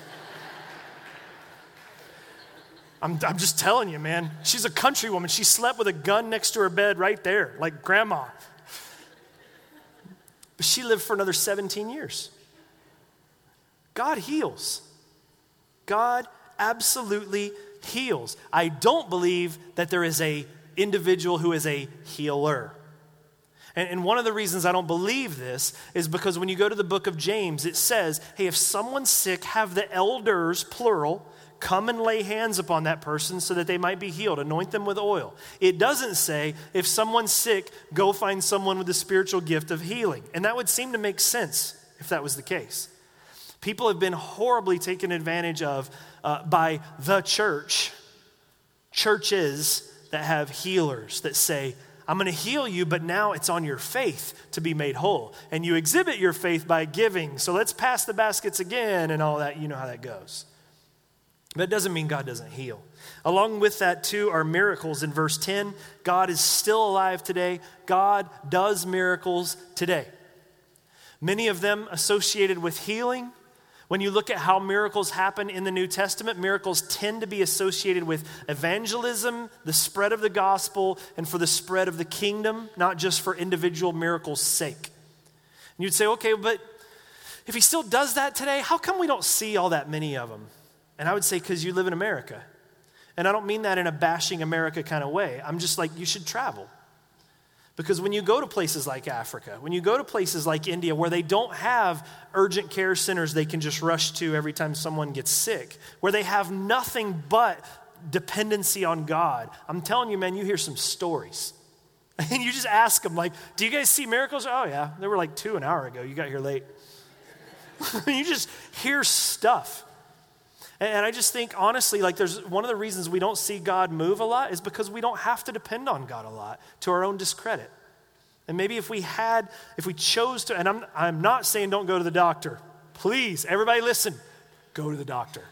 I'm, I'm just telling you, man. She's a country woman. She slept with a gun next to her bed right there, like grandma. But she lived for another 17 years. God heals. God absolutely heals. I don't believe that there is a individual who is a healer. And, one of the reasons I don't believe this is because when you go to the book of James, it says, hey, if someone's sick, have the elders, plural, come and lay hands upon that person so that they might be healed. Anoint them with oil. It doesn't say, if someone's sick, go find someone with the spiritual gift of healing. And that would seem to make sense if that was the case. People have been horribly taken advantage of uh, by the church, churches that have healers that say, I'm going to heal you, but now it's on your faith to be made whole. And you exhibit your faith by giving. So let's pass the baskets again and all that. You know how that goes. But it doesn't mean God doesn't heal. Along with that, too, are miracles. In verse 10, God is still alive today. God does miracles today. Many of them associated with healing, when you look at how miracles happen in the New Testament, miracles tend to be associated with evangelism, the spread of the gospel, and for the spread of the kingdom, not just for individual miracles' sake. And you'd say, okay, but if he still does that today, how come we don't see all that many of them? And I would say, because you live in America. And I don't mean that in a bashing America kind of way. I'm just like, you should travel. Because when you go to places like Africa, when you go to places like India where they don't have urgent care centers they can just rush to every time someone gets sick, where they have nothing but dependency on God, I'm telling you, man, you hear some stories. And you just ask them, like, do you guys see miracles? Oh, yeah. There were like two an hour ago. You got here late. you just hear stuff. And I just think, honestly, like there's one of the reasons we don't see God move a lot is because we don't have to depend on God a lot to our own discredit. And maybe if we had, if we chose to, and I'm, I'm not saying don't go to the doctor. Please, everybody listen, go to the doctor.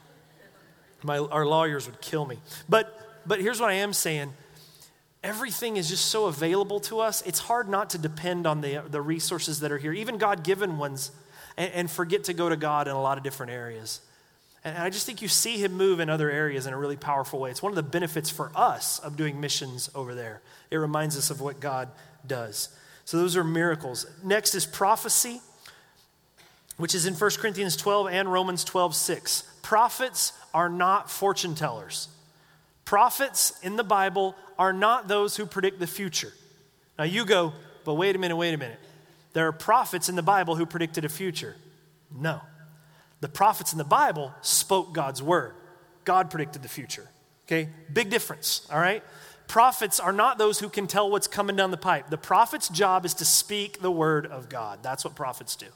My, our lawyers would kill me. But, but here's what I am saying everything is just so available to us, it's hard not to depend on the, the resources that are here, even God given ones, and, and forget to go to God in a lot of different areas. And I just think you see him move in other areas in a really powerful way. It's one of the benefits for us of doing missions over there. It reminds us of what God does. So those are miracles. Next is prophecy, which is in 1 Corinthians 12 and Romans 12 6. Prophets are not fortune tellers. Prophets in the Bible are not those who predict the future. Now you go, but wait a minute, wait a minute. There are prophets in the Bible who predicted a future. No. The prophets in the Bible spoke God's word. God predicted the future. Okay? Big difference, all right? Prophets are not those who can tell what's coming down the pipe. The prophet's job is to speak the word of God. That's what prophets do.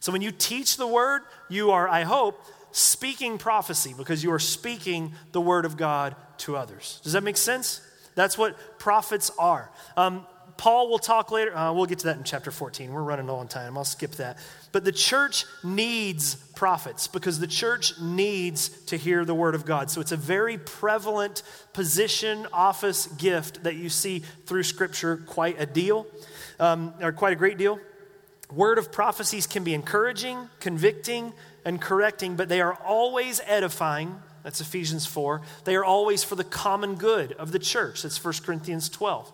So when you teach the word, you are, I hope, speaking prophecy because you are speaking the word of God to others. Does that make sense? That's what prophets are. Um, Paul will talk later. Uh, we'll get to that in chapter 14. We're running low on time. I'll skip that. But the church needs prophets because the church needs to hear the word of God. So it's a very prevalent position, office, gift that you see through Scripture quite a deal, um, or quite a great deal. Word of prophecies can be encouraging, convicting, and correcting, but they are always edifying. That's Ephesians 4. They are always for the common good of the church. That's 1 Corinthians 12.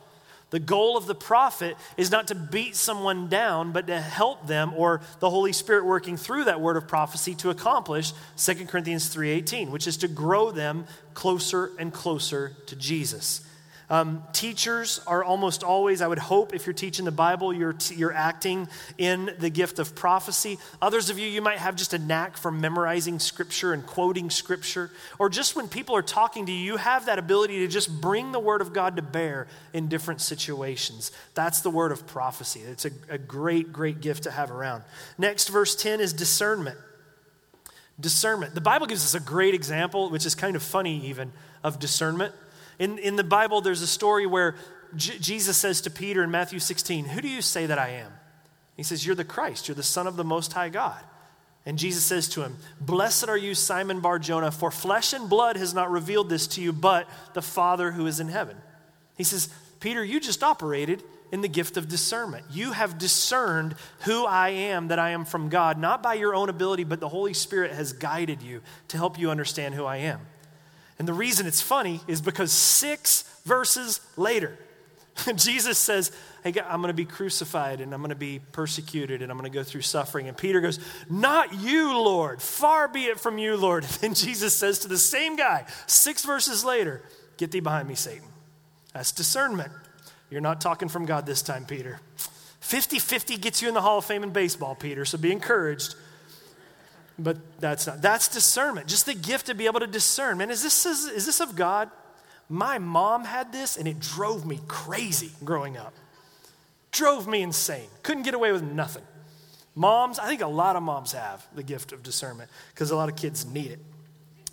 The goal of the prophet is not to beat someone down, but to help them or the Holy Spirit working through that word of prophecy to accomplish 2 Corinthians 3:18, which is to grow them closer and closer to Jesus. Um, teachers are almost always, I would hope, if you're teaching the Bible, you're, you're acting in the gift of prophecy. Others of you, you might have just a knack for memorizing scripture and quoting scripture. Or just when people are talking to you, you have that ability to just bring the word of God to bear in different situations. That's the word of prophecy. It's a, a great, great gift to have around. Next, verse 10 is discernment. Discernment. The Bible gives us a great example, which is kind of funny even, of discernment. In, in the Bible, there's a story where J- Jesus says to Peter in Matthew 16, Who do you say that I am? He says, You're the Christ, you're the Son of the Most High God. And Jesus says to him, Blessed are you, Simon Bar Jonah, for flesh and blood has not revealed this to you, but the Father who is in heaven. He says, Peter, you just operated in the gift of discernment. You have discerned who I am, that I am from God, not by your own ability, but the Holy Spirit has guided you to help you understand who I am. And the reason it's funny is because six verses later, Jesus says, Hey, I'm going to be crucified and I'm going to be persecuted and I'm going to go through suffering. And Peter goes, Not you, Lord. Far be it from you, Lord. And then Jesus says to the same guy, six verses later, Get thee behind me, Satan. That's discernment. You're not talking from God this time, Peter. 50 50 gets you in the Hall of Fame in baseball, Peter, so be encouraged but that's not. That's discernment. Just the gift to be able to discern. Man, is this, is, is this of God? My mom had this and it drove me crazy growing up. Drove me insane. Couldn't get away with nothing. Moms, I think a lot of moms have the gift of discernment because a lot of kids need it.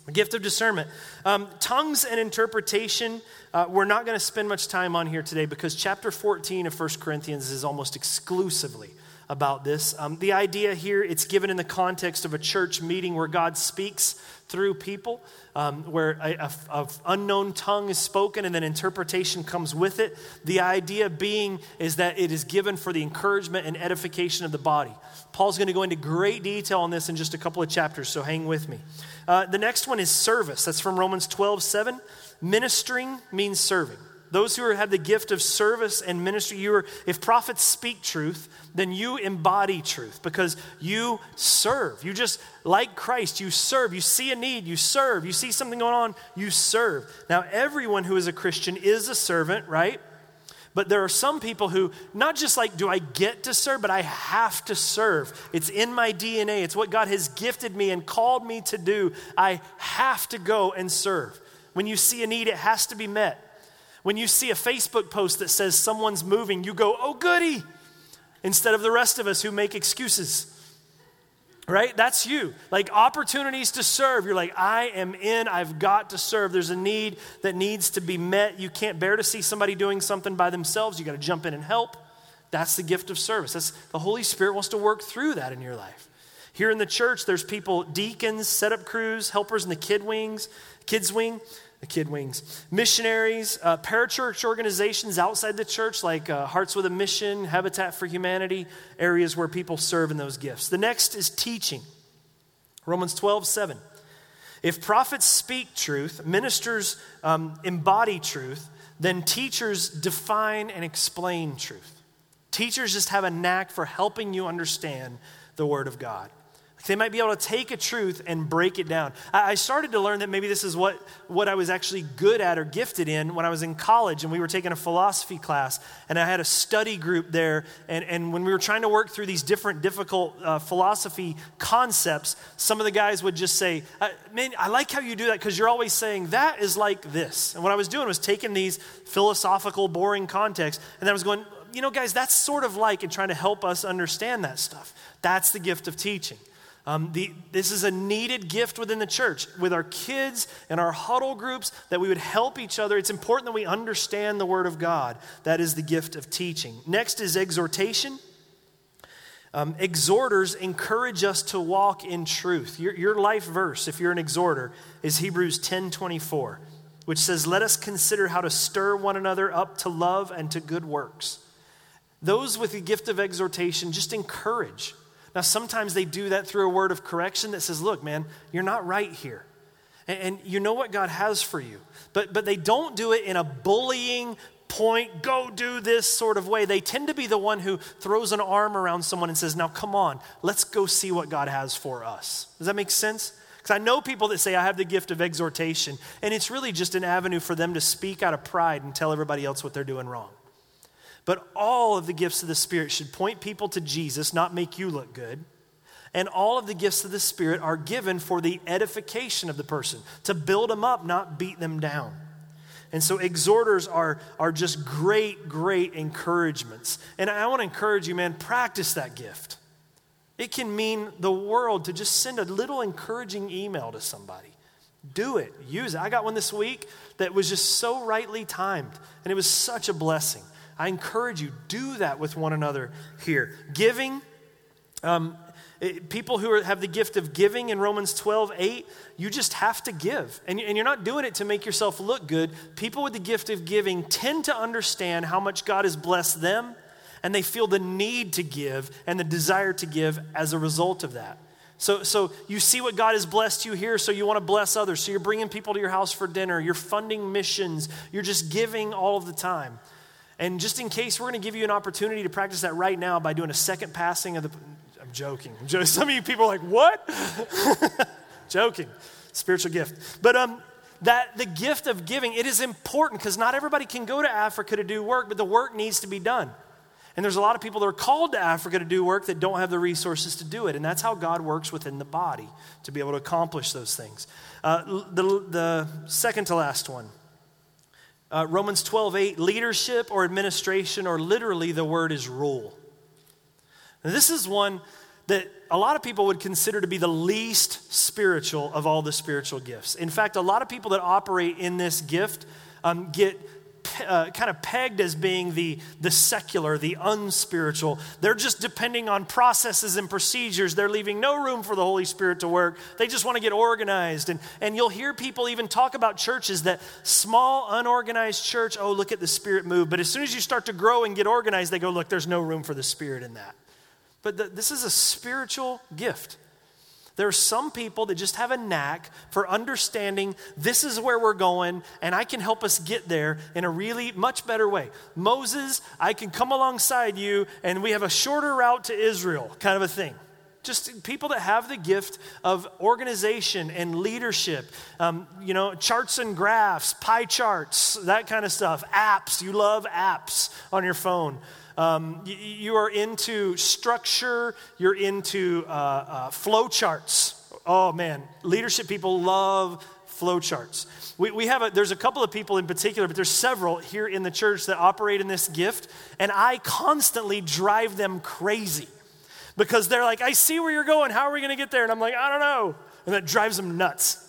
The gift of discernment. Um, tongues and interpretation, uh, we're not going to spend much time on here today because chapter 14 of 1 Corinthians is almost exclusively about this. Um, the idea here, it's given in the context of a church meeting where God speaks through people, um, where a, unknown tongue is spoken and then interpretation comes with it. The idea being is that it is given for the encouragement and edification of the body. Paul's going to go into great detail on this in just a couple of chapters, so hang with me. Uh, the next one is service. That's from Romans 12 7. Ministering means serving. Those who have the gift of service and ministry, you are, if prophets speak truth, then you embody truth because you serve. You just, like Christ, you serve. You see a need, you serve. You see something going on, you serve. Now, everyone who is a Christian is a servant, right? But there are some people who, not just like, do I get to serve, but I have to serve. It's in my DNA, it's what God has gifted me and called me to do. I have to go and serve. When you see a need, it has to be met. When you see a Facebook post that says someone's moving, you go, oh, goody, instead of the rest of us who make excuses. Right? That's you. Like opportunities to serve. You're like, I am in, I've got to serve. There's a need that needs to be met. You can't bear to see somebody doing something by themselves. You got to jump in and help. That's the gift of service. That's, the Holy Spirit wants to work through that in your life. Here in the church, there's people, deacons, setup crews, helpers in the kid wings, kids wing the kid wings. Missionaries, uh, parachurch organizations outside the church, like uh, Hearts with a Mission, Habitat for Humanity, areas where people serve in those gifts. The next is teaching. Romans 12, 7. If prophets speak truth, ministers um, embody truth, then teachers define and explain truth. Teachers just have a knack for helping you understand the Word of God. They might be able to take a truth and break it down. I started to learn that maybe this is what, what I was actually good at or gifted in when I was in college and we were taking a philosophy class. And I had a study group there. And, and when we were trying to work through these different difficult uh, philosophy concepts, some of the guys would just say, Man, I like how you do that because you're always saying that is like this. And what I was doing was taking these philosophical, boring contexts, and I was going, you know, guys, that's sort of like and trying to help us understand that stuff. That's the gift of teaching. Um, the, this is a needed gift within the church with our kids and our huddle groups that we would help each other. It's important that we understand the Word of God. That is the gift of teaching. Next is exhortation. Um, exhorters encourage us to walk in truth. Your, your life verse, if you're an exhorter, is Hebrews 10 24, which says, Let us consider how to stir one another up to love and to good works. Those with the gift of exhortation just encourage. Now, sometimes they do that through a word of correction that says, Look, man, you're not right here. And, and you know what God has for you. But, but they don't do it in a bullying, point, go do this sort of way. They tend to be the one who throws an arm around someone and says, Now come on, let's go see what God has for us. Does that make sense? Because I know people that say, I have the gift of exhortation, and it's really just an avenue for them to speak out of pride and tell everybody else what they're doing wrong. But all of the gifts of the Spirit should point people to Jesus, not make you look good. And all of the gifts of the Spirit are given for the edification of the person, to build them up, not beat them down. And so exhorters are, are just great, great encouragements. And I want to encourage you, man, practice that gift. It can mean the world to just send a little encouraging email to somebody. Do it, use it. I got one this week that was just so rightly timed, and it was such a blessing. I encourage you, do that with one another here. Giving, um, people who are, have the gift of giving in Romans 12, 8, you just have to give. And, and you're not doing it to make yourself look good. People with the gift of giving tend to understand how much God has blessed them, and they feel the need to give and the desire to give as a result of that. So, so you see what God has blessed you here, so you want to bless others. So you're bringing people to your house for dinner, you're funding missions, you're just giving all of the time. And just in case, we're going to give you an opportunity to practice that right now by doing a second passing of the. I'm joking. Some of you people are like, what? joking. Spiritual gift. But um, that the gift of giving, it is important because not everybody can go to Africa to do work, but the work needs to be done. And there's a lot of people that are called to Africa to do work that don't have the resources to do it. And that's how God works within the body to be able to accomplish those things. Uh, the, the second to last one uh, Romans 12, 8, leadership or administration, or literally the word is rule. Now, this is one that a lot of people would consider to be the least spiritual of all the spiritual gifts. In fact, a lot of people that operate in this gift um, get uh, kind of pegged as being the, the secular, the unspiritual. They're just depending on processes and procedures. They're leaving no room for the Holy Spirit to work. They just want to get organized. And, and you'll hear people even talk about churches that small, unorganized church, oh, look at the Spirit move. But as soon as you start to grow and get organized, they go, look, there's no room for the Spirit in that. But the, this is a spiritual gift. There are some people that just have a knack for understanding this is where we're going, and I can help us get there in a really much better way. Moses, I can come alongside you, and we have a shorter route to Israel, kind of a thing. Just people that have the gift of organization and leadership, um, you know, charts and graphs, pie charts, that kind of stuff, apps. You love apps on your phone. Um, you, are into structure, you're into uh, uh, flow charts. Oh man, leadership people love flow charts. We, we have a, there's a couple of people in particular, but there's several here in the church that operate in this gift, and I constantly drive them crazy because they're like, I see where you're going. How are we going to get there? And I'm like, I don't know. And that drives them nuts.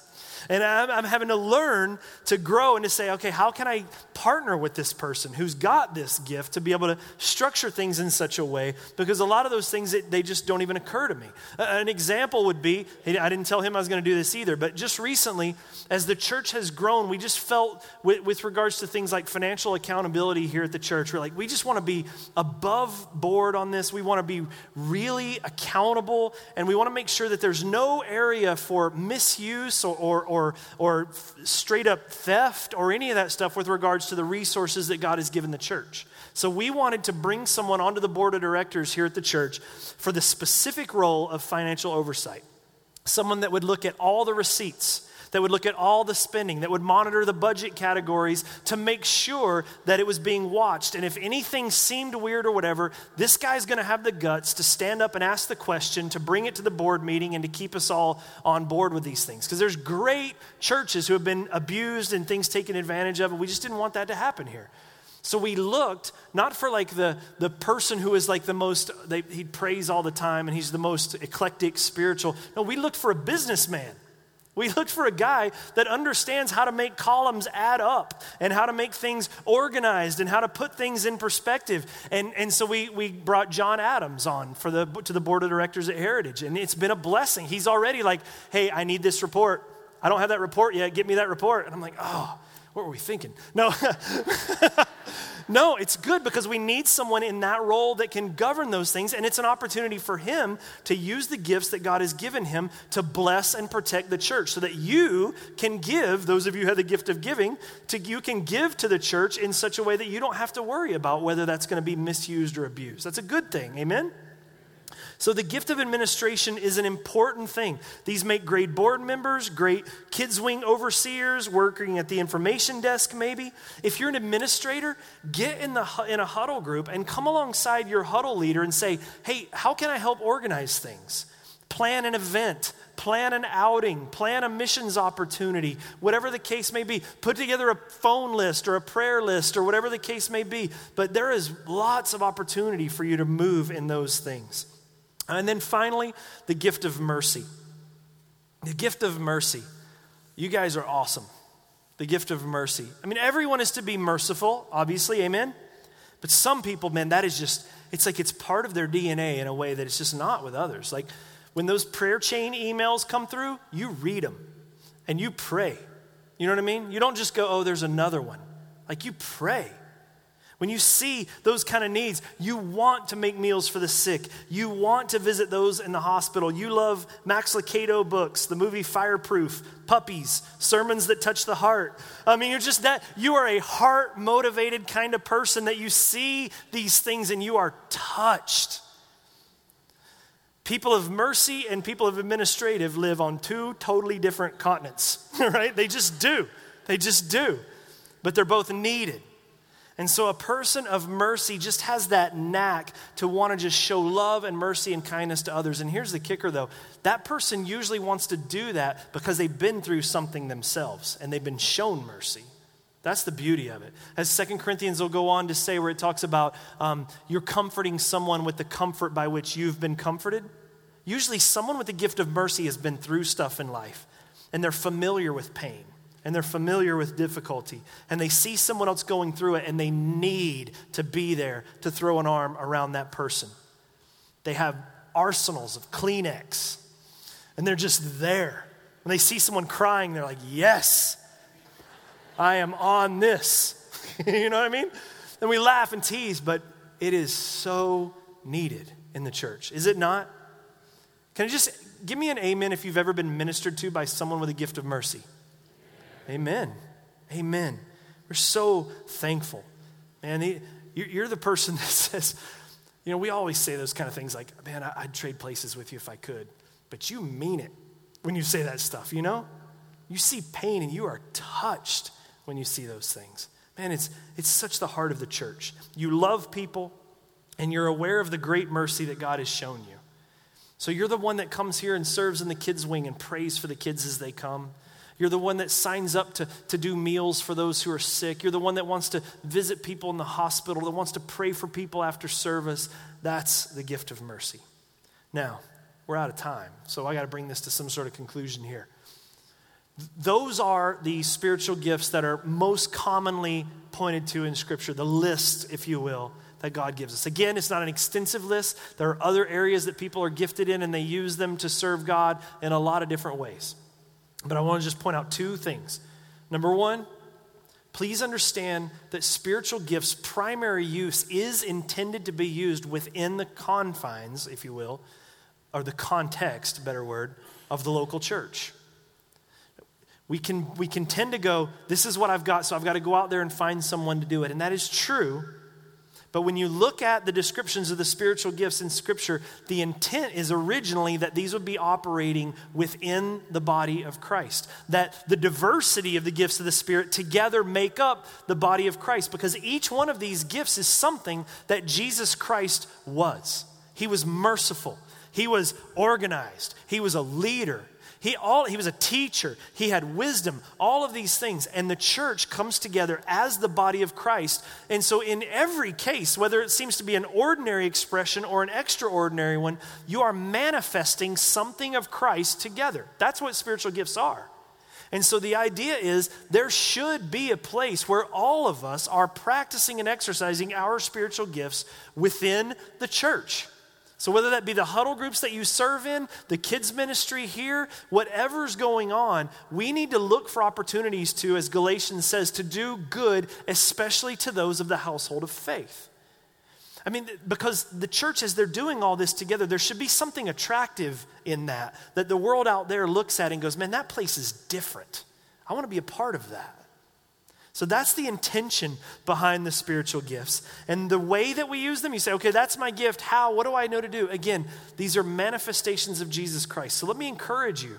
And I'm, I'm, having to learn to grow and to say, okay, how can I partner with this person who's got this gift to be able to structure things in such a way? Because a lot of those things, they just don't even occur to me. An example would be I didn't tell him I was going to do this either, but just recently, as the church has grown, we just felt with, with regards to things like financial accountability here at the church, we're like, we just want to be above board on this. We want to be really accountable, and we want to make sure that there's no area for misuse or, or or, or straight up theft or any of that stuff with regards to the resources that God has given the church. So we wanted to bring someone onto the board of directors here at the church for the specific role of financial oversight. Someone that would look at all the receipts that would look at all the spending, that would monitor the budget categories to make sure that it was being watched. And if anything seemed weird or whatever, this guy's going to have the guts to stand up and ask the question, to bring it to the board meeting, and to keep us all on board with these things. Because there's great churches who have been abused and things taken advantage of, and we just didn't want that to happen here. So we looked not for like the, the person who is like the most, they, he prays all the time and he's the most eclectic, spiritual. No, we looked for a businessman we looked for a guy that understands how to make columns add up and how to make things organized and how to put things in perspective. And, and so we, we brought John Adams on for the, to the board of directors at Heritage. And it's been a blessing. He's already like, hey, I need this report. I don't have that report yet. Get me that report. And I'm like, oh, what were we thinking? No. no, it's good because we need someone in that role that can govern those things. And it's an opportunity for him to use the gifts that God has given him to bless and protect the church so that you can give, those of you who have the gift of giving, to, you can give to the church in such a way that you don't have to worry about whether that's going to be misused or abused. That's a good thing. Amen? So, the gift of administration is an important thing. These make great board members, great kids' wing overseers, working at the information desk, maybe. If you're an administrator, get in, the, in a huddle group and come alongside your huddle leader and say, hey, how can I help organize things? Plan an event, plan an outing, plan a missions opportunity, whatever the case may be. Put together a phone list or a prayer list or whatever the case may be. But there is lots of opportunity for you to move in those things. And then finally, the gift of mercy. The gift of mercy. You guys are awesome. The gift of mercy. I mean, everyone is to be merciful, obviously, amen? But some people, man, that is just, it's like it's part of their DNA in a way that it's just not with others. Like when those prayer chain emails come through, you read them and you pray. You know what I mean? You don't just go, oh, there's another one. Like you pray. When you see those kind of needs, you want to make meals for the sick. You want to visit those in the hospital. You love Max Lucado books, the movie Fireproof, puppies, sermons that touch the heart. I mean, you're just that, you are a heart motivated kind of person that you see these things and you are touched. People of mercy and people of administrative live on two totally different continents, right? They just do. They just do. But they're both needed. And so a person of mercy just has that knack to want to just show love and mercy and kindness to others. And here's the kicker though that person usually wants to do that because they've been through something themselves and they've been shown mercy. That's the beauty of it. As Second Corinthians will go on to say, where it talks about um, you're comforting someone with the comfort by which you've been comforted. Usually, someone with the gift of mercy has been through stuff in life and they're familiar with pain and they're familiar with difficulty and they see someone else going through it and they need to be there to throw an arm around that person. They have arsenals of Kleenex and they're just there. When they see someone crying, they're like, Yes, I am on this. you know what I mean? And we laugh and tease, but it is so needed in the church, is it not? Can I just give me an amen if you've ever been ministered to by someone with a gift of mercy? Amen. Amen. We're so thankful. Man, you're the person that says, you know, we always say those kind of things like, man, I'd trade places with you if I could. But you mean it when you say that stuff, you know? You see pain and you are touched when you see those things. Man, it's, it's such the heart of the church. You love people and you're aware of the great mercy that God has shown you. So you're the one that comes here and serves in the kids' wing and prays for the kids as they come. You're the one that signs up to, to do meals for those who are sick. You're the one that wants to visit people in the hospital, that wants to pray for people after service. That's the gift of mercy. Now, we're out of time, so I got to bring this to some sort of conclusion here. Those are the spiritual gifts that are most commonly pointed to in Scripture, the list, if you will, that God gives us. Again, it's not an extensive list. There are other areas that people are gifted in, and they use them to serve God in a lot of different ways. But I want to just point out two things. Number one, please understand that spiritual gifts' primary use is intended to be used within the confines, if you will, or the context, better word, of the local church. we can, we can tend to go, This is what I've got, so I've got to go out there and find someone to do it. And that is true. But when you look at the descriptions of the spiritual gifts in Scripture, the intent is originally that these would be operating within the body of Christ. That the diversity of the gifts of the Spirit together make up the body of Christ, because each one of these gifts is something that Jesus Christ was. He was merciful, He was organized, He was a leader, he, all, he was a teacher, he had wisdom, all of these things. And the church comes together as the body of Christ. And so, in every case, whether it seems to be an ordinary expression or an extraordinary one, you are manifesting something of Christ together. That's what spiritual gifts are. And so the idea is there should be a place where all of us are practicing and exercising our spiritual gifts within the church. So, whether that be the huddle groups that you serve in, the kids' ministry here, whatever's going on, we need to look for opportunities to, as Galatians says, to do good, especially to those of the household of faith. I mean, because the church, as they're doing all this together, there should be something attractive in that, that the world out there looks at and goes, man, that place is different. I want to be a part of that. So that's the intention behind the spiritual gifts. And the way that we use them, you say, okay, that's my gift. How? What do I know to do? Again, these are manifestations of Jesus Christ. So let me encourage you.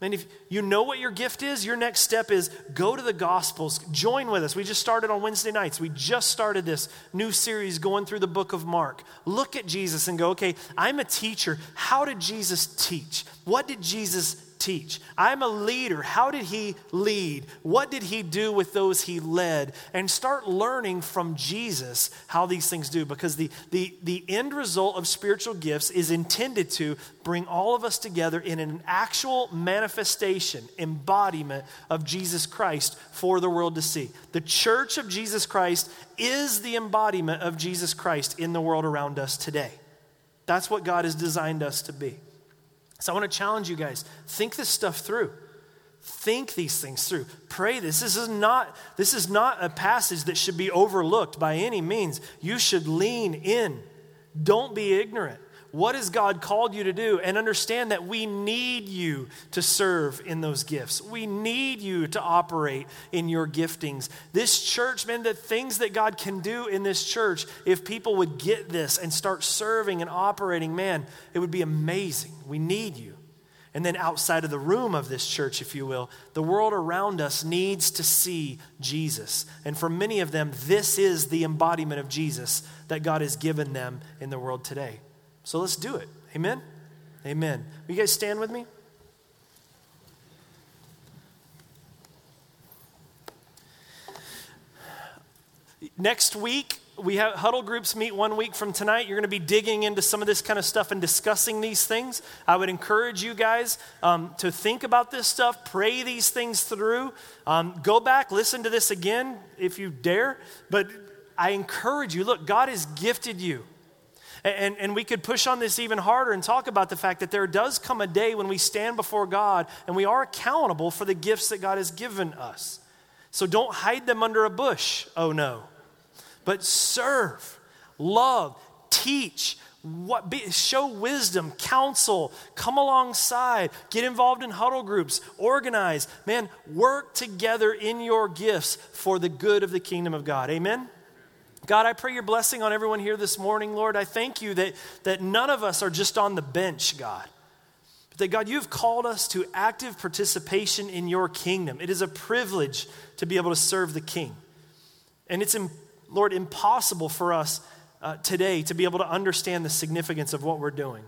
And if you know what your gift is, your next step is go to the Gospels. Join with us. We just started on Wednesday nights. We just started this new series going through the book of Mark. Look at Jesus and go, okay, I'm a teacher. How did Jesus teach? What did Jesus teach. I'm a leader. How did he lead? What did he do with those he led? And start learning from Jesus how these things do because the, the, the end result of spiritual gifts is intended to bring all of us together in an actual manifestation, embodiment of Jesus Christ for the world to see. The church of Jesus Christ is the embodiment of Jesus Christ in the world around us today. That's what God has designed us to be. So I want to challenge you guys think this stuff through. Think these things through. Pray this. This is not this is not a passage that should be overlooked by any means. You should lean in. Don't be ignorant. What has God called you to do? And understand that we need you to serve in those gifts. We need you to operate in your giftings. This church, man, the things that God can do in this church, if people would get this and start serving and operating, man, it would be amazing. We need you. And then outside of the room of this church, if you will, the world around us needs to see Jesus. And for many of them, this is the embodiment of Jesus that God has given them in the world today. So let's do it. Amen? Amen. Will you guys stand with me? Next week, we have huddle groups meet one week from tonight. You're going to be digging into some of this kind of stuff and discussing these things. I would encourage you guys um, to think about this stuff, pray these things through. Um, go back, listen to this again if you dare. But I encourage you look, God has gifted you. And, and we could push on this even harder and talk about the fact that there does come a day when we stand before God and we are accountable for the gifts that God has given us. So don't hide them under a bush, oh no. But serve, love, teach, what, be, show wisdom, counsel, come alongside, get involved in huddle groups, organize. Man, work together in your gifts for the good of the kingdom of God. Amen? God, I pray your blessing on everyone here this morning, Lord. I thank you that, that none of us are just on the bench, God. But that, God, you've called us to active participation in your kingdom. It is a privilege to be able to serve the King. And it's, Lord, impossible for us uh, today to be able to understand the significance of what we're doing.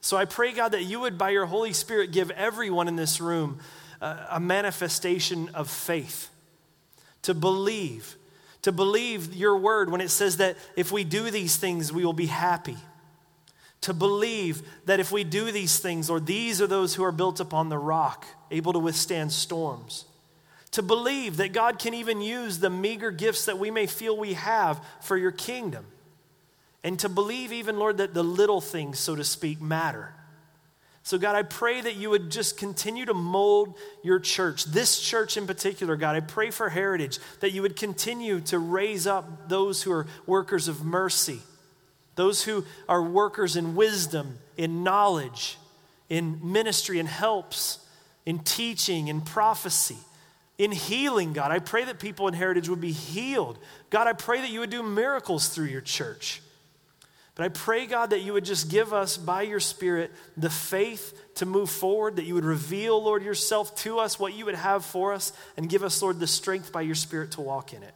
So I pray, God, that you would, by your Holy Spirit, give everyone in this room uh, a manifestation of faith to believe to believe your word when it says that if we do these things, we will be happy. To believe that if we do these things, or these are those who are built upon the rock, able to withstand storms. To believe that God can even use the meager gifts that we may feel we have for your kingdom. And to believe, even, Lord, that the little things, so to speak, matter. So, God, I pray that you would just continue to mold your church, this church in particular, God. I pray for heritage, that you would continue to raise up those who are workers of mercy, those who are workers in wisdom, in knowledge, in ministry and helps, in teaching, in prophecy, in healing, God. I pray that people in Heritage would be healed. God, I pray that you would do miracles through your church. But I pray, God, that you would just give us, by your Spirit, the faith to move forward, that you would reveal, Lord, yourself to us, what you would have for us, and give us, Lord, the strength by your Spirit to walk in it.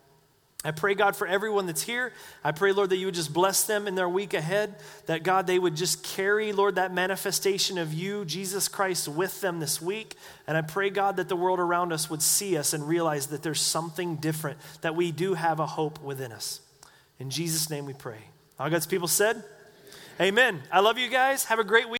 I pray, God, for everyone that's here. I pray, Lord, that you would just bless them in their week ahead. That, God, they would just carry, Lord, that manifestation of you, Jesus Christ, with them this week. And I pray, God, that the world around us would see us and realize that there's something different, that we do have a hope within us. In Jesus' name we pray. All God's people said, Amen. I love you guys. Have a great week.